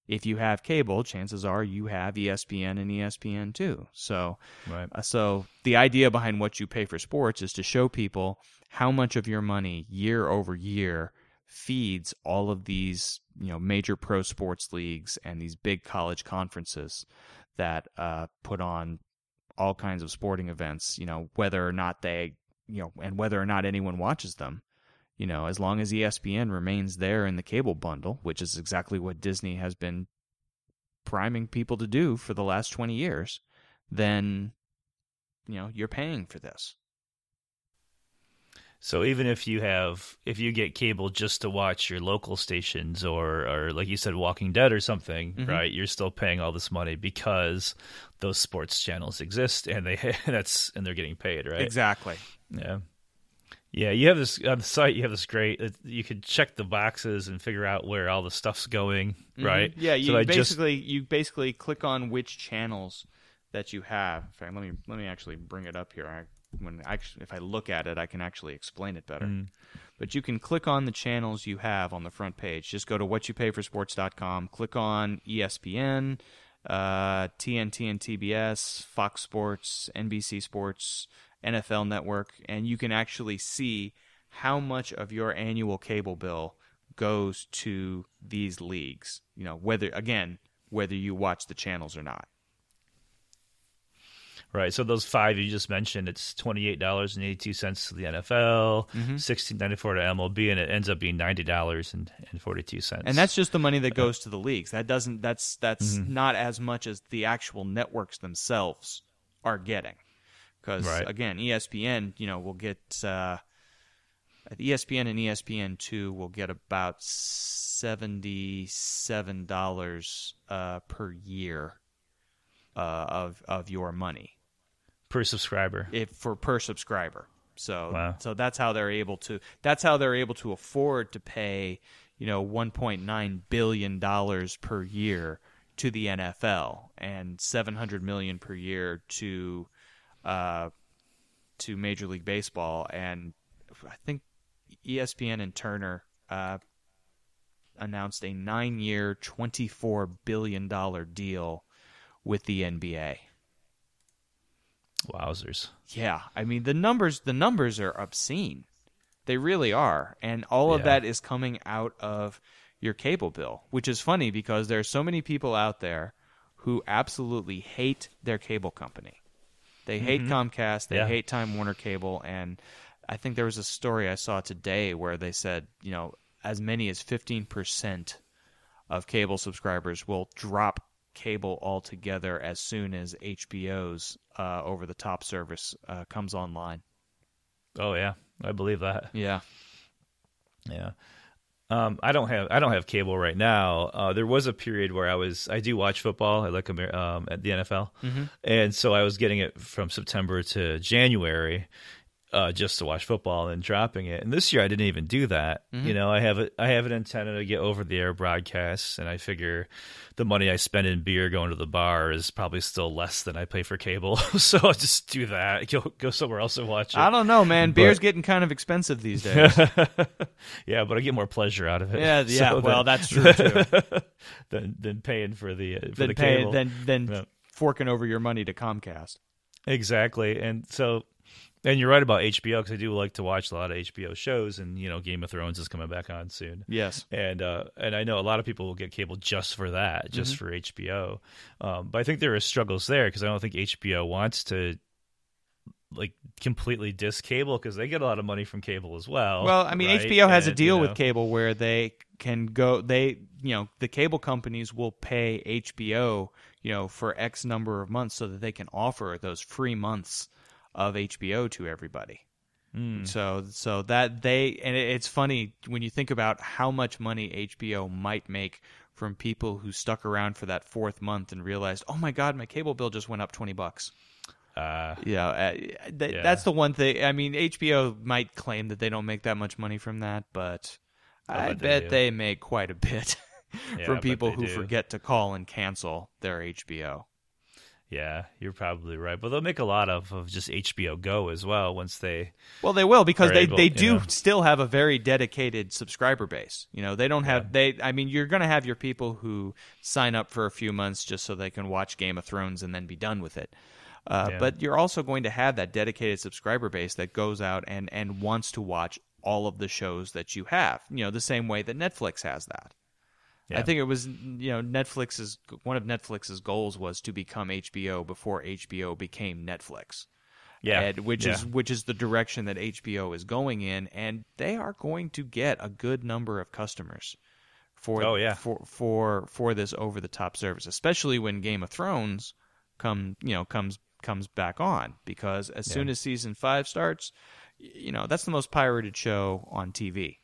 if you have cable, chances are you have ESPN and ESPN two. So, Right. uh, so the idea behind what you pay for sports is to show people how much of your money year over year feeds all of these, you know, major pro sports leagues and these big college conferences that uh, put on all kinds of sporting events. You know, whether or not they, you know, and whether or not anyone watches them. You know, as long as ESPN remains there in the cable bundle, which is exactly what Disney has been priming people to do for the last 20 years, then you know, you're paying for this. So even if you have, if you get cable just to watch your local stations or, or like you said, Walking Dead or something, Mhm. right? You're still paying all this money because those sports channels exist and they that's and they're getting paid, right? Exactly. Yeah. Yeah, you have this on the site. You have this great. You could check the boxes and figure out where all the stuff's going, right? Mm-hmm. Yeah, you So I just- basically you basically click on which channels that you have. In fact, let me let me actually bring it up here. I, when actually, if I look at it, I can actually explain it better. Mm. But you can click on the channels you have on the front page. Just go to whatyoupayforsports.com, click on ESPN, uh, TNT and TBS, Fox Sports, NBC Sports, NFL Network, and you can actually see how much of your annual cable bill goes to these leagues. You know, whether again, whether you watch the channels or not. Right. So those five you just mentioned, it's twenty eight dollars and eighty two cents to the NFL, Mm-hmm. sixteen ninety four to MLB, and it ends up being ninety dollars and forty two cents. And that's just the money that goes to the leagues. That doesn't that's that's not as much as the actual networks themselves are getting. Cuz Right. again, ESPN, you know, will get uh ESPN and ESPN2 will get about $77 uh per year uh of of your money per subscriber. if for per subscriber. So Wow. so that's how they're able to that's how they're able to afford to pay, you know, 1.9 billion dollars per year to the NFL and 700 million per year to uh to Major League Baseball and I think ESPN and Turner uh announced a 9-year, 24 billion dollar deal with the NBA. Wowzers. Yeah, I mean the numbers the numbers are obscene. They really are. And all of Yeah. that is coming out of your cable bill, which is funny because there are so many people out there who absolutely hate their cable company. They hate mm-hmm. Comcast, they Yeah. hate Time Warner Cable and I think there was a story I saw today where they said, you know, as many as 15% of cable subscribers will drop cable altogether as soon as HBO's uh, over the top service uh, comes online. Oh yeah, I believe that. Yeah. Yeah. Um, I don't have I don't have cable right now. Uh, there was a period where I was I do watch football. I like um, at the NFL, and so I was getting it from September to January, uh, just to watch football and dropping it. And this year I didn't even do that. You know, I have a, I have an antenna to get over the air broadcasts, and I figure the money I spend in beer going to the bar is probably still less than I pay for cable. so I'll just do that. Go go somewhere else and watch it. I don't know, man. Beer's getting kind of expensive these days. yeah, but I get more pleasure out of it. yeah, yeah. So well, than- that's true too. than than paying for the uh, for then the pay, cable. then then Yeah. forking over your money to Comcast. Exactly, and so and you're right about HBO because I do like to watch a lot of HBO shows, and you know Game of Thrones is coming back on soon. Yes. And uh, and I know a lot of people will get cable just for that, just for HBO. Um, but I think there are struggles there because I don't think HBO wants to like completely diss cable because they get a lot of money from cable as well. Well, I mean, right? HBO has a deal you with cable where they can go. They, you know, the cable companies will pay HBO, you know, for X number of months so that they can offer those free months of HBO to everybody. Hmm. So, so that they and it- it's funny when you think about how much money HBO might make from people who stuck around for that fourth month and realized, oh my god, my cable bill just went up twenty bucks. Uh, Yeah, uh, th- Yeah. that's the one thing. I mean, HBO might claim that they don't make that much money from that, but I bet they bet do. they make quite a bit Yeah, from people who do. forget to call and cancel their HBO. Yeah, you're probably right. But they'll make a lot of, of just HBO Go as well once they. Well, they will because they, able, they you do know. still have a very dedicated subscriber base. You know, they don't have they. I mean, you're going to have your people who sign up for a few months just so they can watch Game of Thrones and then be done with it. Uh, Yeah. But you're also going to have that dedicated subscriber base that goes out and and wants to watch all of the shows that you have. You know, the same way that Netflix has that. I think it was you know Netflix's one of Netflix's goals was to become HBO before HBO became Netflix. Yeah, And which yeah. is which is the direction that HBO is going in, and they are going to get a good number of customers for Oh, yeah. for for for this over the top service, especially when Game of Thrones come you know comes comes back on because as soon as season five starts, you know that's the most pirated show on TV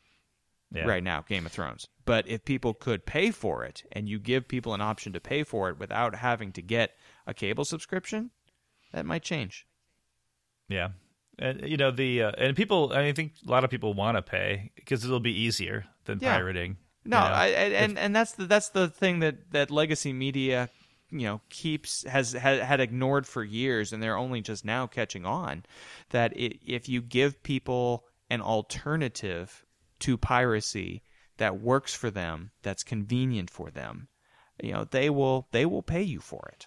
Yeah. right now, Game of Thrones. But if people could pay for it and you give people an option to pay for it without having to get a cable subscription, that might change. Yeah, and you know the uh, and people. I think a lot of people want to pay because it'll be easier than Yeah. pirating. No, you know? I, I, and and that's the that's the thing that that legacy media you know keeps has had, had ignored for years, and they're only just now catching on. That it, if you give people an alternative to piracy that works for them, that's convenient for them, you know they will they will pay you for it.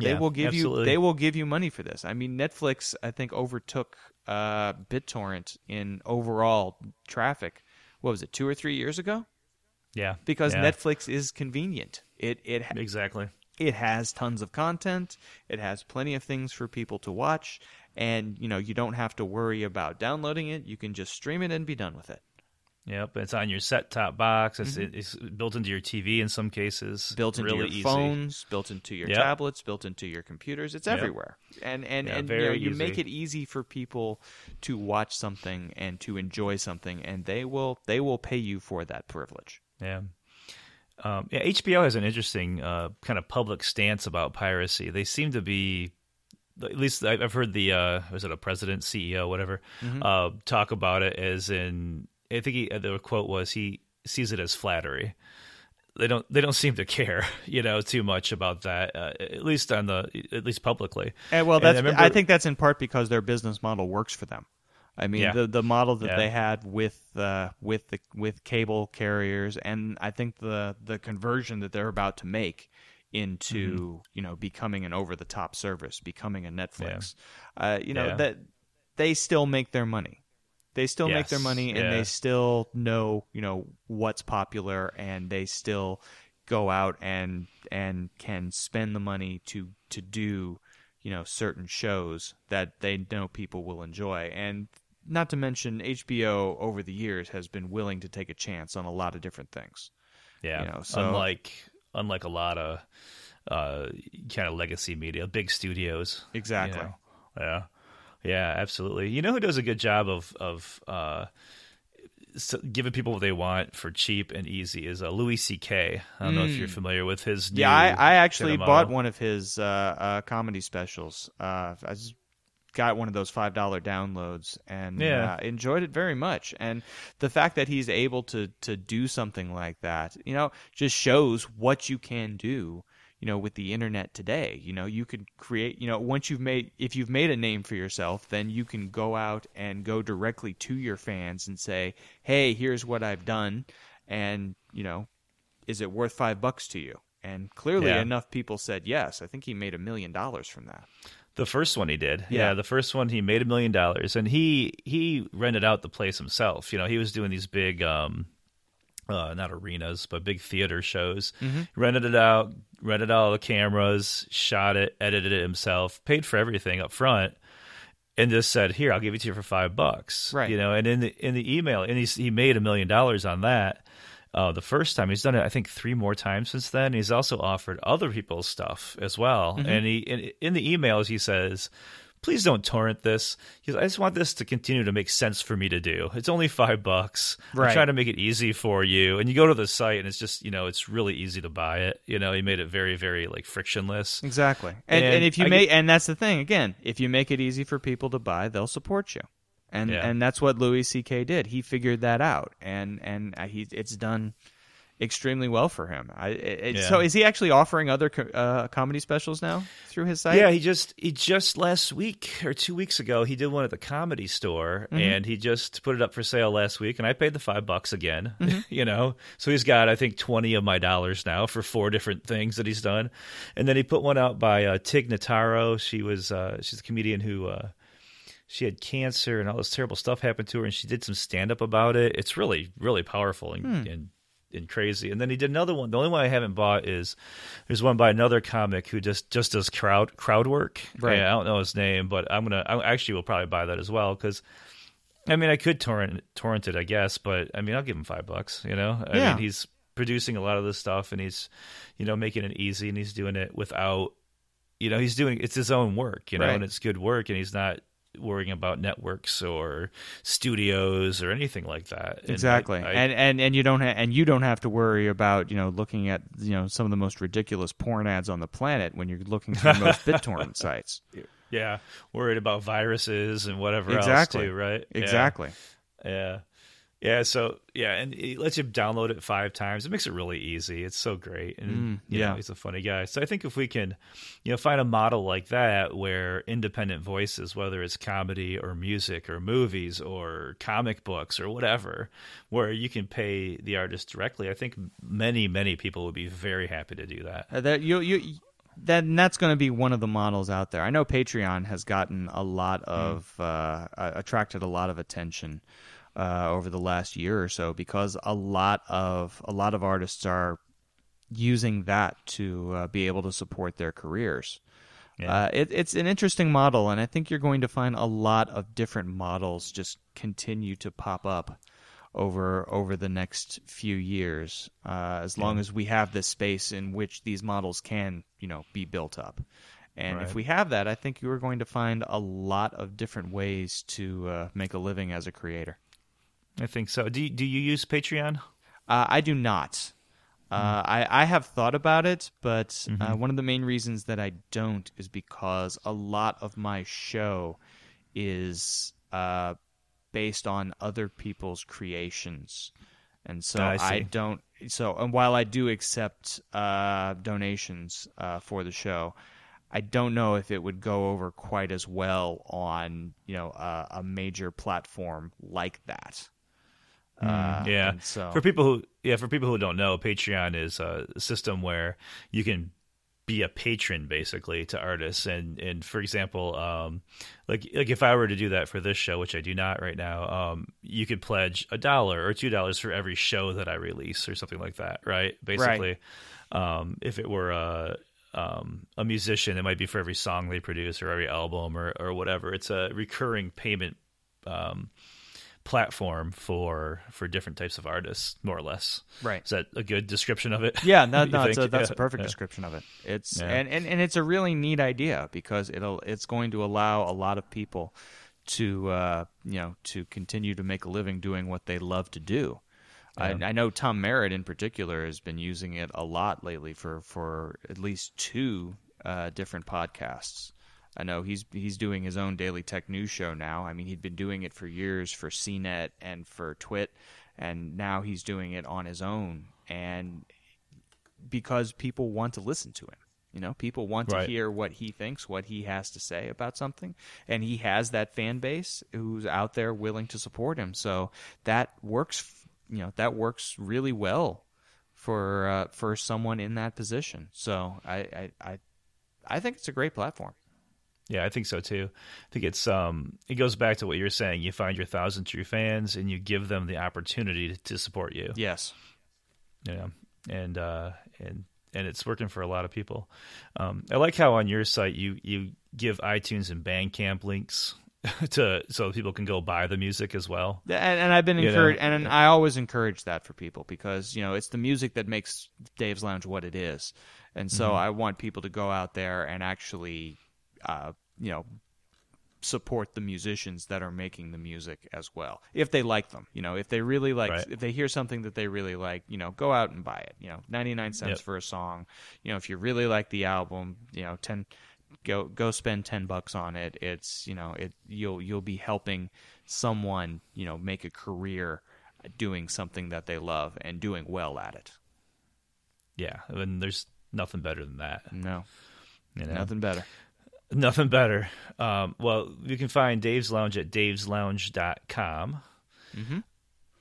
They Yeah, will give absolutely. you they will give you money for this. I mean, Netflix I think overtook uh, BitTorrent in overall traffic. What was it, two or three years ago? yeah, because yeah, Netflix is convenient. It it exactly. it has tons of content. It has plenty of things for people to watch, and you know you don't have to worry about downloading it. You can just stream it and be done with it. Yep, it's on your set top box. It's, it's built into your TV in some cases. Mm-hmm. Built into really your easy. phones, built into your Yep. tablets, built into your computers. It's Yep. everywhere, and and Yeah, and you, know, you make it easy for people to watch something and to enjoy something, and they will they will pay you for that privilege. Yeah. Um, yeah, HBO has an interesting uh, kind of public stance about piracy. They seem to be, at least I- I've heard the uh, was it a president, CEO, whatever, uh, talk about it as in. I think he, the quote was he sees it as flattery. They don't. They don't seem to care, you know, too much about that. Uh, at least on the, at least publicly. And well, And I that's I, think that's in part because their business model works for them. I mean, Yeah. the the model that Yeah. they had with uh, with the with cable carriers, and I think the the conversion that they're about to make into Mm-hmm. you know becoming an over the top service, becoming a Netflix. Uh, you know Yeah. that they still make their money. They still make their money, and Yeah. they still know you know what's popular, and they still go out and and can spend the money to to do you know certain shows that they know people will enjoy and not to mention HBO over the years has been willing to take a chance on a lot of different things. Yeah, You know, so- unlike unlike a lot of uh, kind of legacy media, big studios. you Exactly. know. Yeah, yeah, absolutely. You know who does a good job of of uh, s giving people what they want for cheap and easy is uh, Louis C.K. I don't know if you're familiar with his. Mm. Yeah, I, I actually of bought one of his uh, uh, comedy specials. Uh, I just got one of those five dollar downloads and Yeah. uh, enjoyed it very much. And the fact that he's able to to do something like that, you know, just shows what you can do. You know, with the internet today, you know, you could create. You know, once you've made, if you've made a name for yourself, then you can go out and go directly to your fans and say, "Hey, here's what I've done," and you know, is it worth five bucks to you? And clearly Yeah. enough people said yes. I think he made a million dollars from that. The first one he did, Yeah. yeah. the first one he made a million dollars, and he he rented out the place himself. You know, he was doing these big, um, uh, not arenas, but big theater shows. Mm-hmm. Rented it out, rented all the cameras, shot it, edited it himself, paid for everything up front, and just said, "Here, I'll give it to you for five bucks." Right. You know, and in the in the email, and he he made a million dollars on that. Uh, the first time he's done it, I think three more times since then. He's also offered other people's stuff as well. Mm-hmm. And he in, in the emails he says, "Please don't torrent this. Goes, I just want this to continue to make sense for me to do. It's only five bucks. Right. I'm trying to make it easy for you. And you go to the site, and it's just you know it's really easy to buy it. You know, he made it very very like frictionless. Exactly. And, and, And if you I make, and that's the thing again, if you make it easy for people to buy, they'll support you. And Yeah. and that's what Louis C.K. did. He figured that out, and and uh, he it's done, extremely well for him. I, it, Yeah. So is he actually offering other co- uh, comedy specials now through his site? Yeah, he just he just last week or two weeks ago he did one at the comedy store Mm-hmm. and he just put it up for sale last week and I paid the five bucks again. Mm-hmm. you know, so he's got I think twenty of my dollars now for four different things that he's done, and then he put one out by uh, Tig Notaro. She was uh, she's a comedian who. Uh, she had cancer and all this terrible stuff happened to her, and she did some stand up about it. It's really, really powerful and, Hmm. and and crazy. And then he did another one. The only one I haven't bought is there's one by another comic who just just does crowd crowd work. Right. Yeah, I don't know his name, but I'm gonna. I actually will probably buy that as well because. I mean, I could torrent torrent it, I guess, but I mean, I'll give him five bucks. You know, I Yeah. mean, he's producing a lot of this stuff, and he's, you know, making it easy, and he's doing it without, you know, he's doing it's his own work, you know, Right. and it's good work, and he's not worrying about networks or studios or anything like that. And Exactly, I- and and and you don't ha- and you don't have to worry about you know looking at you know some of the most ridiculous porn ads on the planet when you're looking through most BitTorrent sites. yeah, worried about viruses and whatever Exactly. else too, right? Exactly. Yeah. Yeah, so yeah, and it lets you download it five times. It makes it really easy. It's so great, and Mm, you yeah. know, he's a funny guy. So I think if we can, you know, find a model like that where independent voices, whether it's comedy or music or movies or comic books or whatever, where you can pay the artist directly, I think many many people would be very happy to do that. Uh, that you you then that's going to be one of the models out there. I know Patreon has gotten a lot of uh, uh, attracted a lot of attention uh, over the last year or so because a lot of a lot of artists are using that to uh, be able to support their careers. Yeah. Uh, it, it's an interesting model, and I think you're going to find a lot of different models just continue to pop up over over the next few years, uh, as long as we have this space in which these models can, you know, be built up. And if we have that, I think you're going to find a lot of different ways to uh, make a living as a creator. I think so. Do you, do you use Patreon? Uh, I do not. Uh, I, I have thought about it, but uh, one of the main reasons that I don't is because a lot of my show is uh, based on other people's creations, and so I I, don't. So, and while I do accept uh, donations uh, for the show, I don't know if it would go over quite as well on you know uh, a major platform like that. Uh, yeah. so For people who yeah, for people who don't know, Patreon is a system where you can be a patron basically to artists and and for example um like like if I were to do that for this show which I do not right now um you could pledge a dollar or two dollars for every show that I release or something like that right basically um if it were a um, a musician, it might be for every song they produce or every album or, or whatever. It's a recurring payment um, platform for for different types of artists, more or less. Right. Is that a good description of it? Yeah, no, no, a, that's Yeah, a perfect yeah. description of it. It's Yeah. and, and, and it's a really neat idea because it'll it's going to allow a lot of people to uh, you know to continue to make a living doing what they love to do. I, I know Tom Merritt in particular has been using it a lot lately for for at least two uh, different podcasts. I know he's he's doing his own daily tech news show now. I mean, he'd been doing it for years for CNET and for Twit, and now he's doing it on his own. And because people want to listen to him. You know, people want to hear what he thinks, what he has to say about something, and he has that fan base who's out there willing to support him. So that works. You know, that works really well for uh, for someone in that position. So I, I I I think it's a great platform. Yeah, I think so too. I think it's um it goes back to what you're saying. You find your thousand true fans and you give them the opportunity to, to support you. Yes. you know, and uh, and and it's working for a lot of people. Um, I like how on your site you you give iTunes and Bandcamp links to so people can go buy the music as well. And, and I've been You know, encouraged, and I always encourage that for people because you know it's the music that makes Dave's Lounge what it is, and so Mm-hmm. I want people to go out there and actually, uh, you know, support the musicians that are making the music as well, if they like them. You know, if they really like, Right. if they hear something that they really like, you know, go out and buy it. You know, ninety nine cents Yep. for a song. You know, if you really like the album, you know, ten go go spend 10 bucks on it it's you know it you'll you'll be helping someone you know make a career doing something that they love and doing well at it Yeah, and there's nothing better than that. No, You know? nothing better. Nothing better. Um, well, you can find Dave's Lounge at daveslounge.com. Mm-hmm.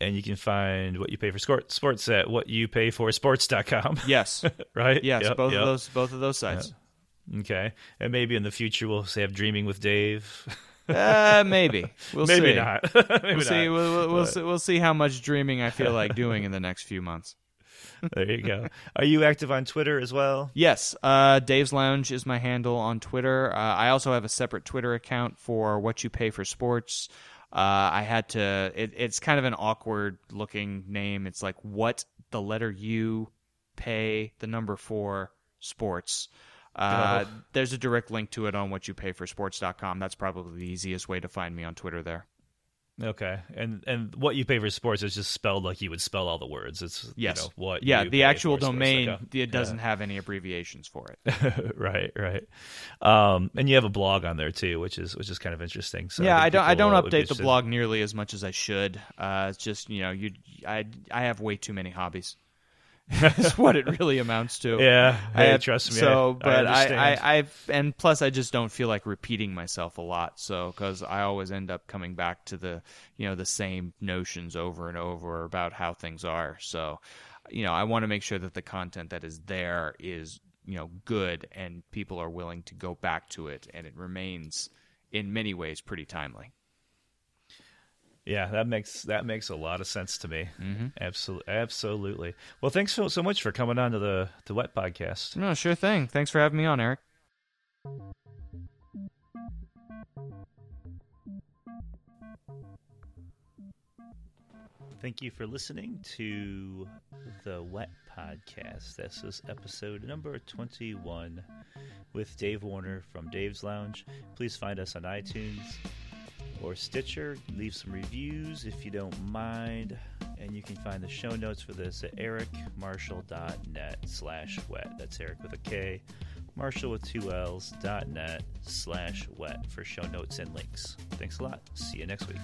And you can find what you pay for sports at what you pay for sports.com. Yes, right? yes, Yep, both yep. of those, both of those sites. Okay. And maybe in the future we'll have Dreaming with Dave. Uh, maybe we'll maybe see. not. maybe We'll see. not. We'll, we'll, we'll see. We'll see how much dreaming I feel like doing in the next few months. There you go. Are you active on Twitter as well? Yes, uh, Dave's Lounge is my handle on Twitter. Uh, I also have a separate Twitter account for what you pay for sports. Uh, I had to. It, it's kind of an awkward looking name. It's like what the letter U pay the number four sports. Uh. There's a direct link to it on what you pay for sports.com. That's probably the easiest way to find me on Twitter there. Okay. And and what you pay for sports is just spelled like you would spell all the words. It's Yes. you know, what Yeah, the actual domain Okay. it doesn't have any abbreviations for it. right, right. Um, and you have a blog on there too, which is which is kind of interesting. So yeah, I think don't. I don't update the blog nearly as much as I should. Uh, it's just you know, you I I have way too many hobbies. That's what it really amounts to. Yeah, I hey, have, trust me. So, I, but I. I, I've and plus I just don't feel like repeating myself a lot. So, because I always end up coming back to the you know the same notions over and over about how things are. So, you know, I want to make sure that the content that is there is you know good and people are willing to go back to it, and it remains in many ways pretty timely. Yeah, that makes that makes a lot of sense to me. Mm-hmm. Absolutely, absolutely. Well, thanks so so much for coming on to the the Wet Podcast. No, sure thing. Thanks for having me on, Erik. Thank you for listening to the Wet Podcast. This is episode number 21 with Dave Warner from Dave's Lounge. Please find us on iTunes or Stitcher. Leave some reviews if you don't mind. And you can find the show notes for this at erikmarshall.net slash wet. That's Erik with a K. Marshall with two L's dot net slash wet for show notes and links. Thanks a lot. See you next week.